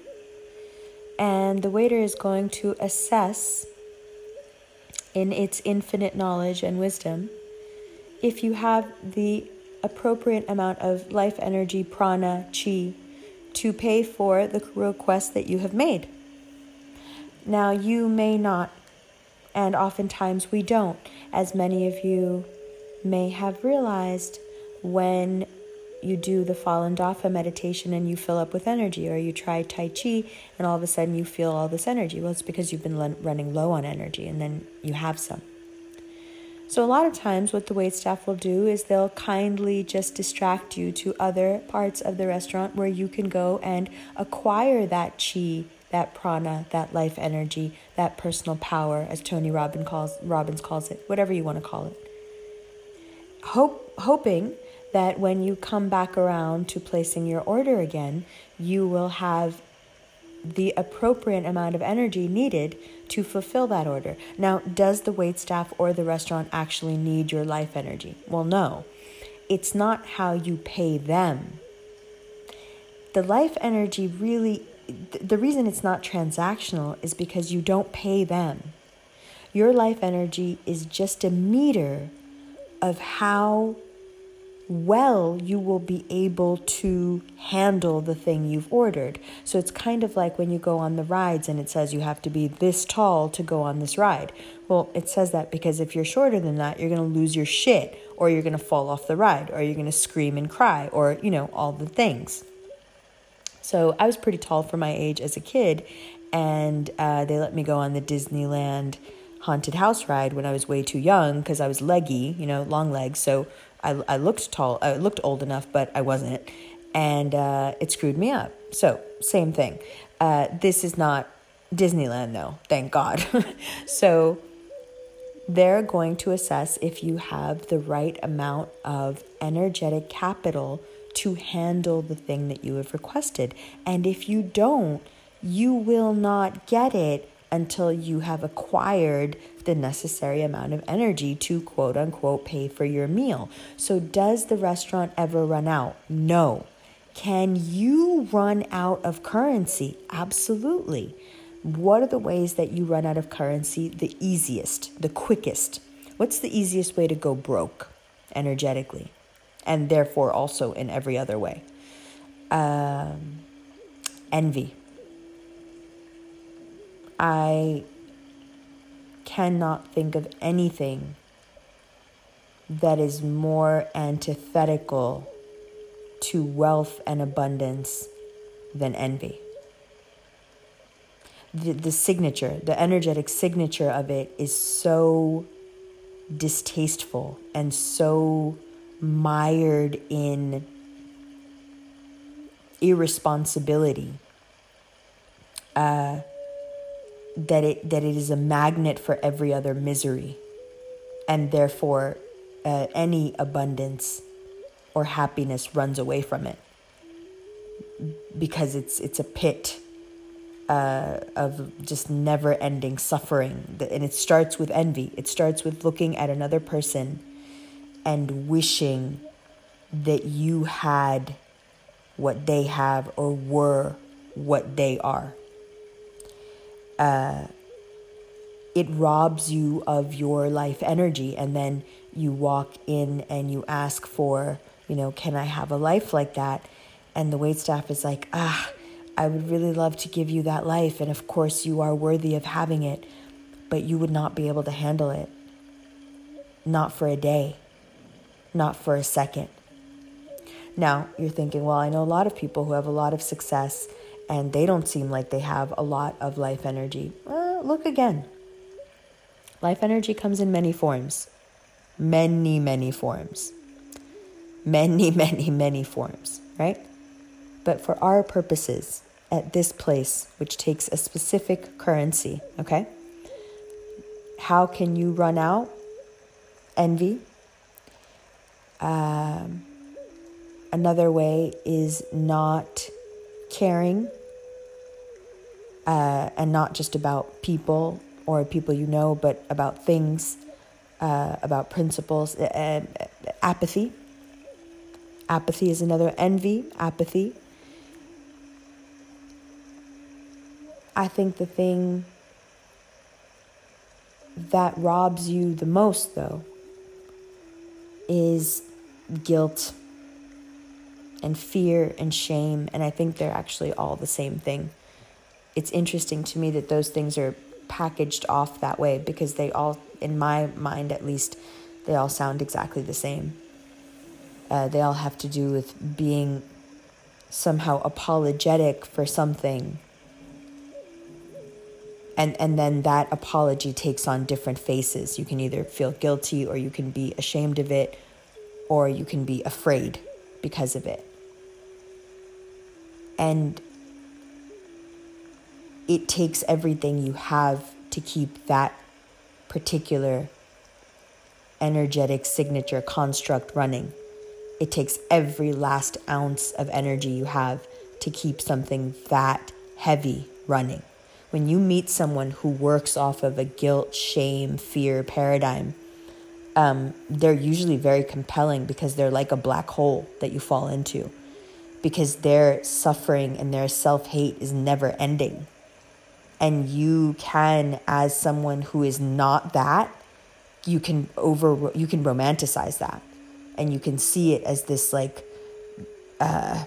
and the waiter is going to assess, in its infinite knowledge and wisdom, if you have the appropriate amount of life energy, prana, chi, to pay for the request that you have made. Now, you may not, and oftentimes we don't, as many of you may have realized when you do the Falun Dafa meditation and you fill up with energy, or you try Tai Chi and all of a sudden you feel all this energy. Well, it's because you've been running low on energy and then you have some. So, a lot of times, what the wait staff will do is they'll kindly just distract you to other parts of the restaurant where you can go and acquire that chi, that prana, that life energy, that personal power, as Tony Robbins calls, Robbins calls it, whatever you want to call it. Hope, hoping that when you come back around to placing your order again, you will have the appropriate amount of energy needed to fulfill that order. Now, does the wait staff or the restaurant actually need your life energy? Well, no. It's not how you pay them. The life energy really, the reason it's not transactional is because you don't pay them. Your life energy is just a meter of how well you will be able to handle the thing you've ordered. So it's kind of like when you go on the rides and it says you have to be this tall to go on this ride. Well, it says that because if you're shorter than that, you're going to lose your shit or you're going to fall off the ride or you're going to scream and cry or, you know, all the things. So I was pretty tall for my age as a kid and uh, they let me go on the Disneyland haunted house ride when I was way too young because I was leggy, you know, long legs. So I, I looked tall, I looked old enough, but I wasn't. And uh, it screwed me up. So, same thing. Uh, this is not Disneyland, though, thank God. so, they're going to assess if you have the right amount of energetic capital to handle the thing that you have requested. And if you don't, you will not get it until you have acquired the necessary amount of energy to quote unquote pay for your meal. So, does the restaurant ever run out? No. Can you run out of currency? Absolutely. What are the ways that you run out of currency the easiest, the quickest? What's the easiest way to go broke energetically? And therefore, also in every other way. Um, envy I cannot think of anything that is more antithetical to wealth and abundance than envy. The, the signature, the energetic signature of it is so distasteful and so mired in irresponsibility. Uh, that it that it is a magnet for every other misery and therefore uh, any abundance or happiness runs away from it because it's it's a pit uh, of just never ending suffering. And it starts with envy. It starts with looking at another person and wishing that you had what they have or were what they are uh, it robs you of your life energy and then you walk in and you ask for you know can i have a life like that? And the wait staff is like ah i would really love to give you that life and of course you are worthy of having it but you would not be able to handle it. Not for a day. Not for a second. Now you're thinking well i know a lot of people who have a lot of success and they don't seem like they have a lot of life energy. Well, look again. Life energy comes in many forms, many, many forms, many, many, many forms, right? But for our purposes, at this place, which takes a specific currency, okay? How can you run out? Envy, um, Another way is not caring uh, and not just about people or people you know, but about things, uh, about principles. Uh, apathy. Apathy is another. Envy, apathy. I think the thing that robs you the most, though, is guilt and fear and shame. And I think they're actually all the same thing. It's interesting to me that those things are packaged off that way because they all, in my mind at least, they all sound exactly the same. Uh, they all have to do with being somehow apologetic for something and and then that apology takes on different faces you can either feel guilty or you can be ashamed of it or you can be afraid because of it and it takes everything you have to keep that particular energetic signature construct running. It takes every last ounce of energy you have to keep something that heavy running. When you meet someone who works off of a guilt, shame, fear paradigm, um, they're usually very compelling because they're like a black hole that you fall into because their suffering and their self hate is never ending. And you can, as someone who is not that, you can over you can romanticize that and you can see it as this like uh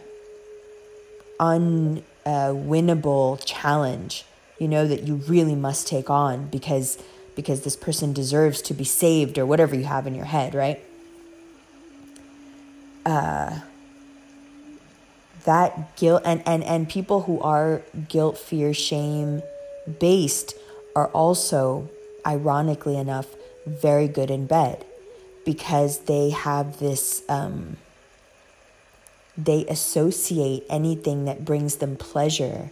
unwinnable uh, challenge you know that you really must take on because because this person deserves to be saved or whatever you have in your head, right? Uh, that guilt and, and and people who are guilt, fear, shame based are also ironically enough very good in bed because they have this um, they associate anything that brings them pleasure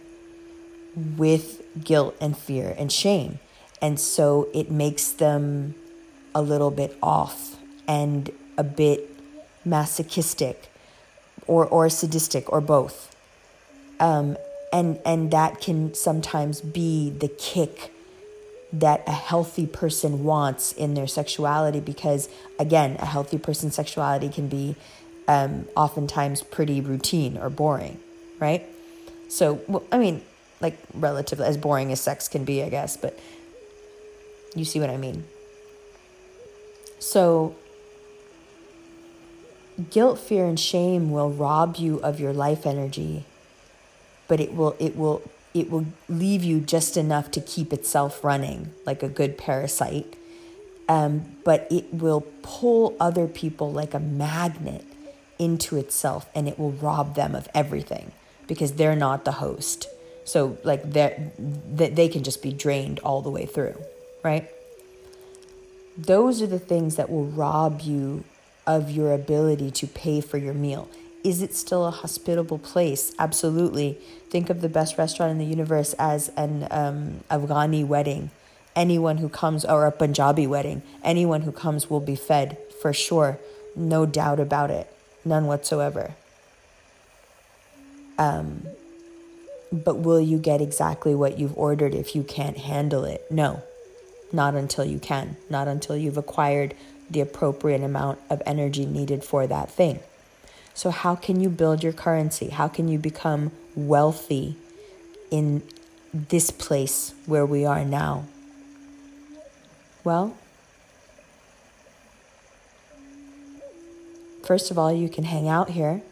with guilt and fear and shame. And so it makes them a little bit off and a bit masochistic or, or sadistic or both. Um, and, and that can sometimes be the kick that a healthy person wants in their sexuality because, again, a healthy person's sexuality can be um, oftentimes pretty routine or boring, right? So, well, I mean, like relatively as boring as sex can be, I guess, but you see what I mean. So guilt, fear and shame will rob you of your life energy, but it will it will it will leave you just enough to keep itself running like a good parasite. Um, but it will pull other people like a magnet into itself and it will rob them of everything because they're not the host. So like that they can just be drained all the way through, right? Those are the things that will rob you of your ability to pay for your meal. Is it still a hospitable place? Absolutely. Think of the best restaurant in the universe as an um, Afghani wedding. Anyone who comes, or a Punjabi wedding, anyone who comes will be fed for sure. No doubt about it. None whatsoever. Um, but will you get exactly what you've ordered if you can't handle it? No, not until you can, not until you've acquired the appropriate amount of energy needed for that thing. So, how can you build your currency? How can you become wealthy in this place where we are now? Well, first of all, you can hang out here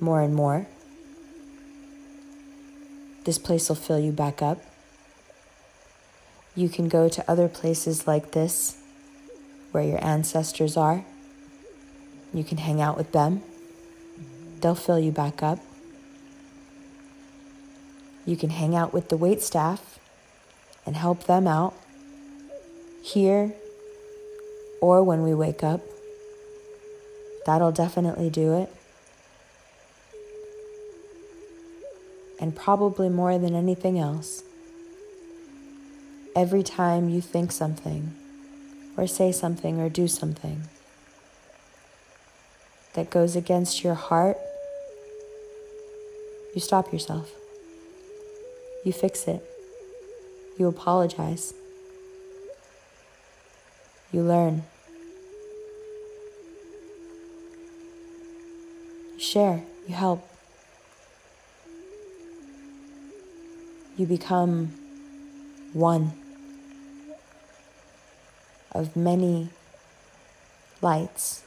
more and more this place will fill you back up. You can go to other places like this where your ancestors are. You can hang out with them. They'll fill you back up. You can hang out with the wait staff and help them out here or when we wake up. That'll definitely do it. and probably more than anything else. Every time you think something, or say something, or do something, that goes against your heart, you stop yourself. You fix it. You apologize. You learn. You share. You help. You become one of many lights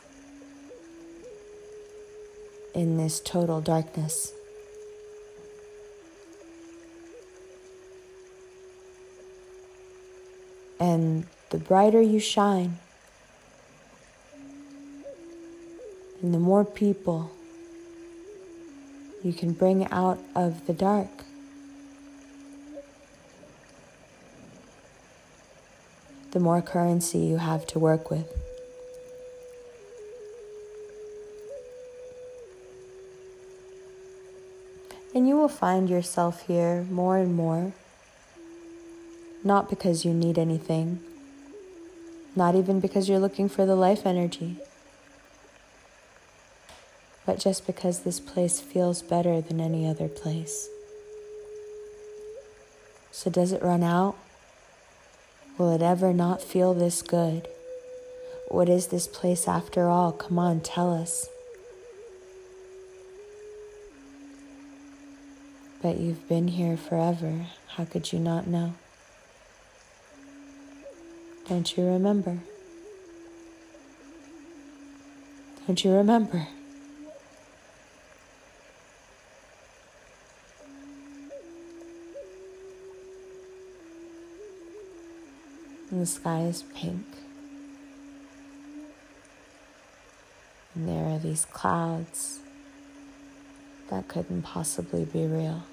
in this total darkness. And the brighter you shine, and the more people you can bring out of the dark. The more currency you have to work with. And you will find yourself here more and more, not because you need anything, not even because you're looking for the life energy, but just because this place feels better than any other place. So, does it run out? Will it ever not feel this good? What is this place after all? Come on, tell us. But you've been here forever. How could you not know? Don't you remember? Don't you remember? The sky is pink. And there are these clouds that couldn't possibly be real.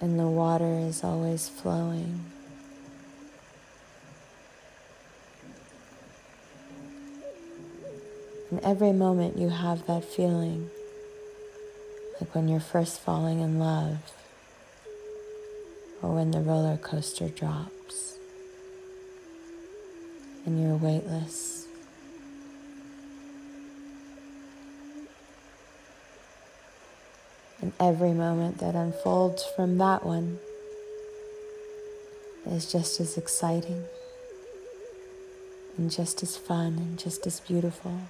And the water is always flowing. And every moment you have that feeling, like when you're first falling in love, or when the roller coaster drops, and you're weightless. And every moment that unfolds from that one is just as exciting and just as fun and just as beautiful.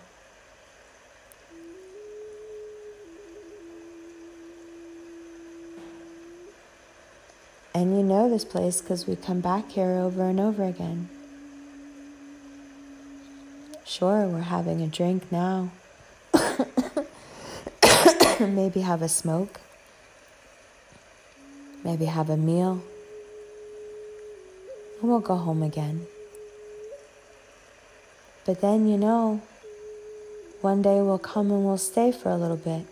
And you know this place because we come back here over and over again. Sure, we're having a drink now. maybe have a smoke, maybe have a meal, and we'll go home again. But then, you know, one day we'll come and we'll stay for a little bit.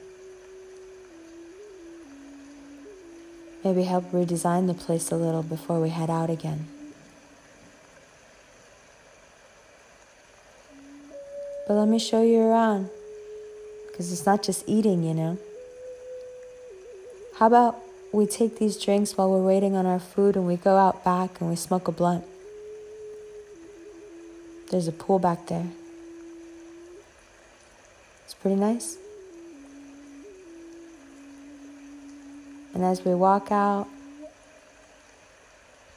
Maybe help redesign the place a little before we head out again. But let me show you around. Because it's not just eating, you know. How about we take these drinks while we're waiting on our food and we go out back and we smoke a blunt? There's a pool back there. It's pretty nice. And as we walk out,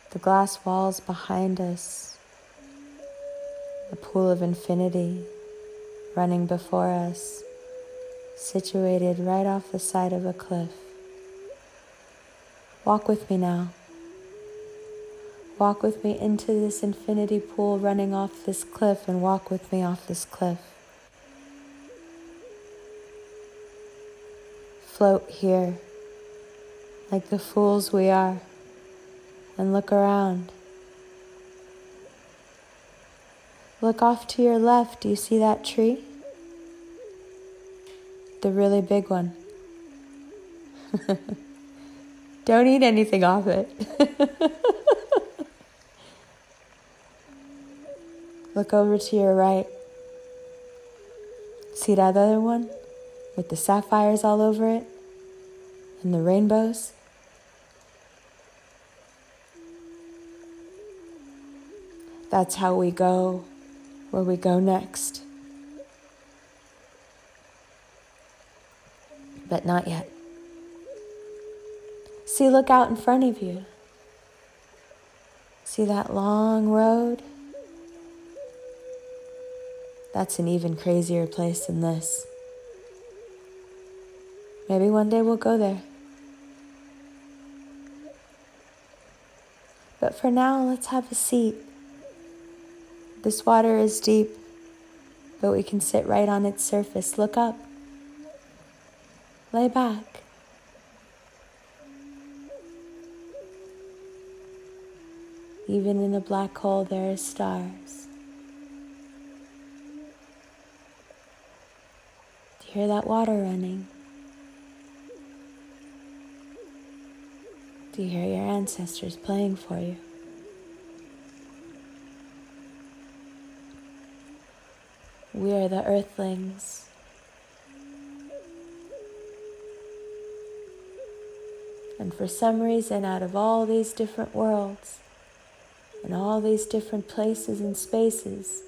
the glass walls behind us, a pool of infinity running before us situated right off the side of a cliff. Walk with me now. Walk with me into this infinity pool running off this cliff and walk with me off this cliff. Float here like the fools we are and look around. Look off to your left. Do you see that tree? the really big one. Don't eat anything off it. Look over to your right. See that other one with the sapphires all over it and the rainbows? That's how we go where we go next. But not yet. See, look out in front of you. See that long road? That's an even crazier place than this. Maybe one day we'll go there. But for now, let's have a seat. This water is deep, but we can sit right on its surface. Look up. Lay back. Even in a black hole, there are stars. Do you hear that water running? Do you hear your ancestors playing for you? We are the earthlings. And for some reason, out of all these different worlds and all these different places and spaces,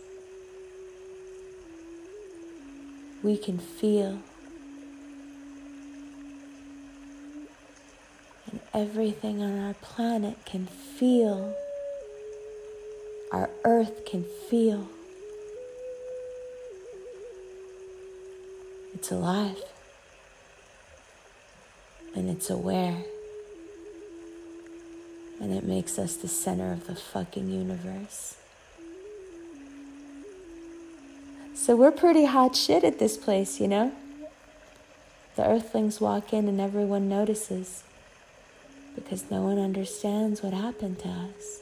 we can feel And everything on our planet can feel, our earth can feel. It's alive and it's aware. And it makes us the center of the fucking universe. So we're pretty hot shit at this place, you know? The earthlings walk in and everyone notices because no one understands what happened to us.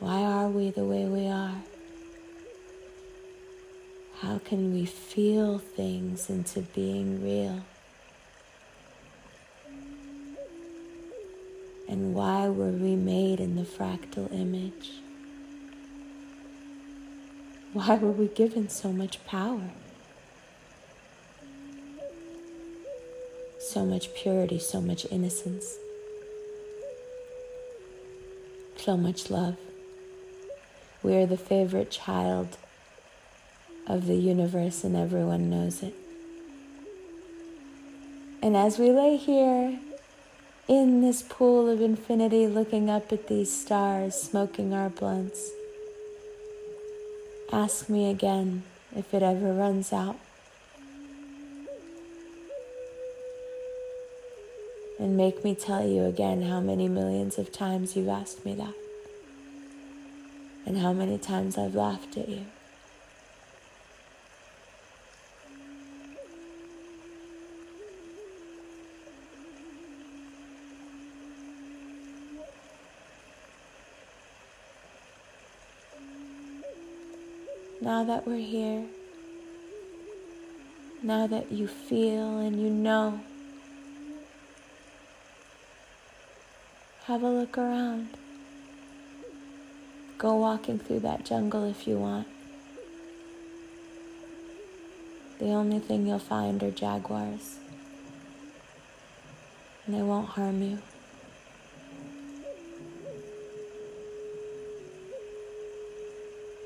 Why are we the way we are? How can we feel things into being real? And why were we made in the fractal image? Why were we given so much power? so much purity, so much innocence, so much love. We are the favorite child of the universe, and everyone knows it. And as we lay here in this pool of infinity, looking up at these stars, smoking our blunts, ask me again if it ever runs out. and make me tell you again how many millions of times you've asked me that, and how many times I've laughed at you. Now that we're here, now that you feel and you know Have a look around. Go walking through that jungle if you want. The only thing you'll find are jaguars. And they won't harm you.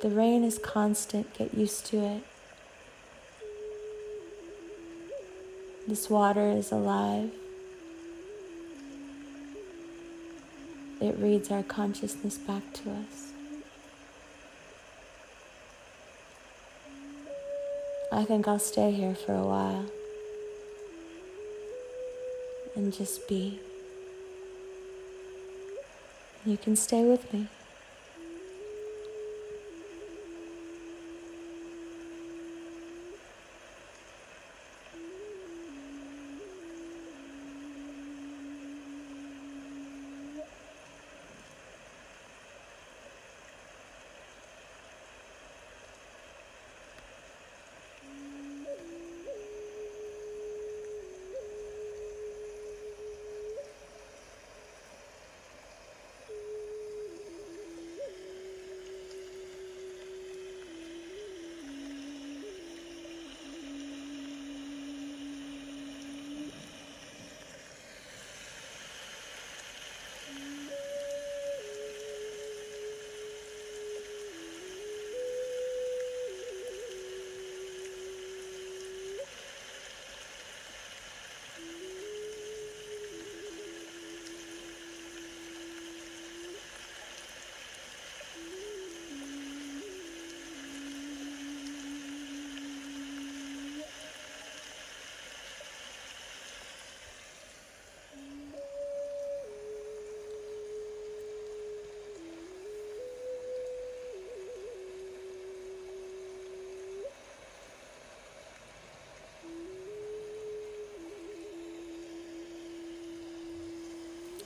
The rain is constant, get used to it. This water is alive. it reads our consciousness back to us. I think I'll stay here for a while and just be. You can stay with me.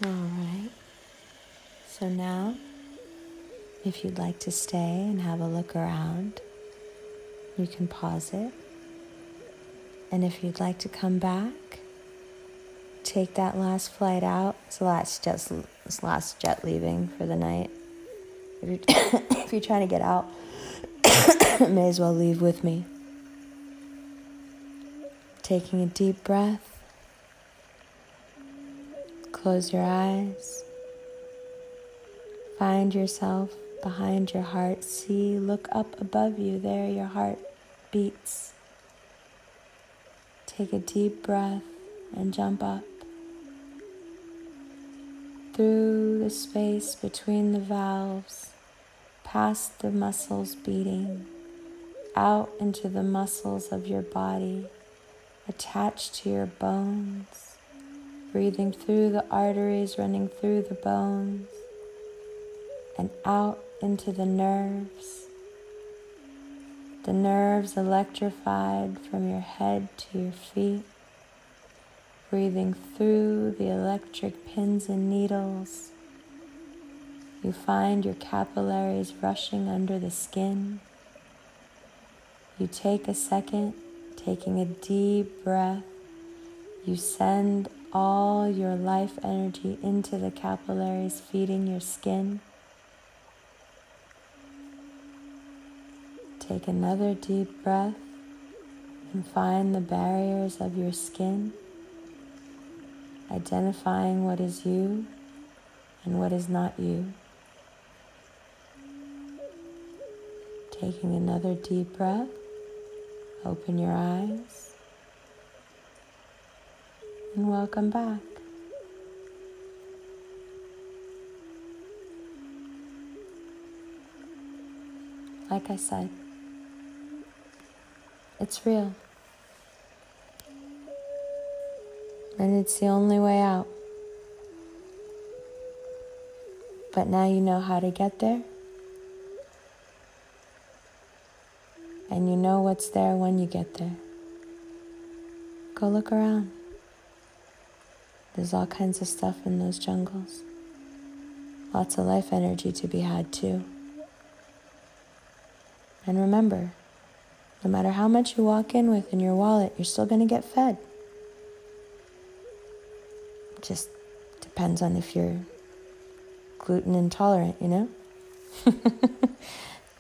All right. So now, if you'd like to stay and have a look around, you can pause it. And if you'd like to come back, take that last flight out. It's the last jet, it's last jet leaving for the night. If you're, if you're trying to get out, may as well leave with me. Taking a deep breath. Close your eyes. Find yourself behind your heart. See, look up above you. There, your heart beats. Take a deep breath and jump up. Through the space between the valves, past the muscles beating, out into the muscles of your body, attached to your bones, breathing through the arteries running through the bones, and out into the nerves the nerves electrified from your head to your feet, breathing through the electric pins and needles. You find your capillaries rushing under the skin. You take a second, taking a deep breath. You send all your life energy into the capillaries, feeding your skin. Take another deep breath and find the barriers of your skin, identifying what is you and what is not you. Taking another deep breath, open your eyes, and welcome back. Like I said, it's real. And it's the only way out. But now you know how to get there. And you know what's there when you get there. Go look around. There's all kinds of stuff in those jungles. Lots of life energy to be had, too. And remember, no matter how much you walk in with in your wallet, you're still going to get fed. Just depends on if you're gluten intolerant, you know?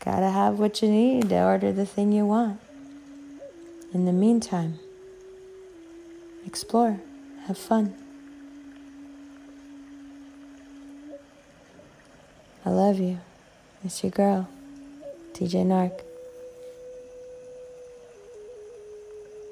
Gotta have what you need to order the thing you want. In the meantime, explore, have fun. I love you. It's your girl, DJ Nark.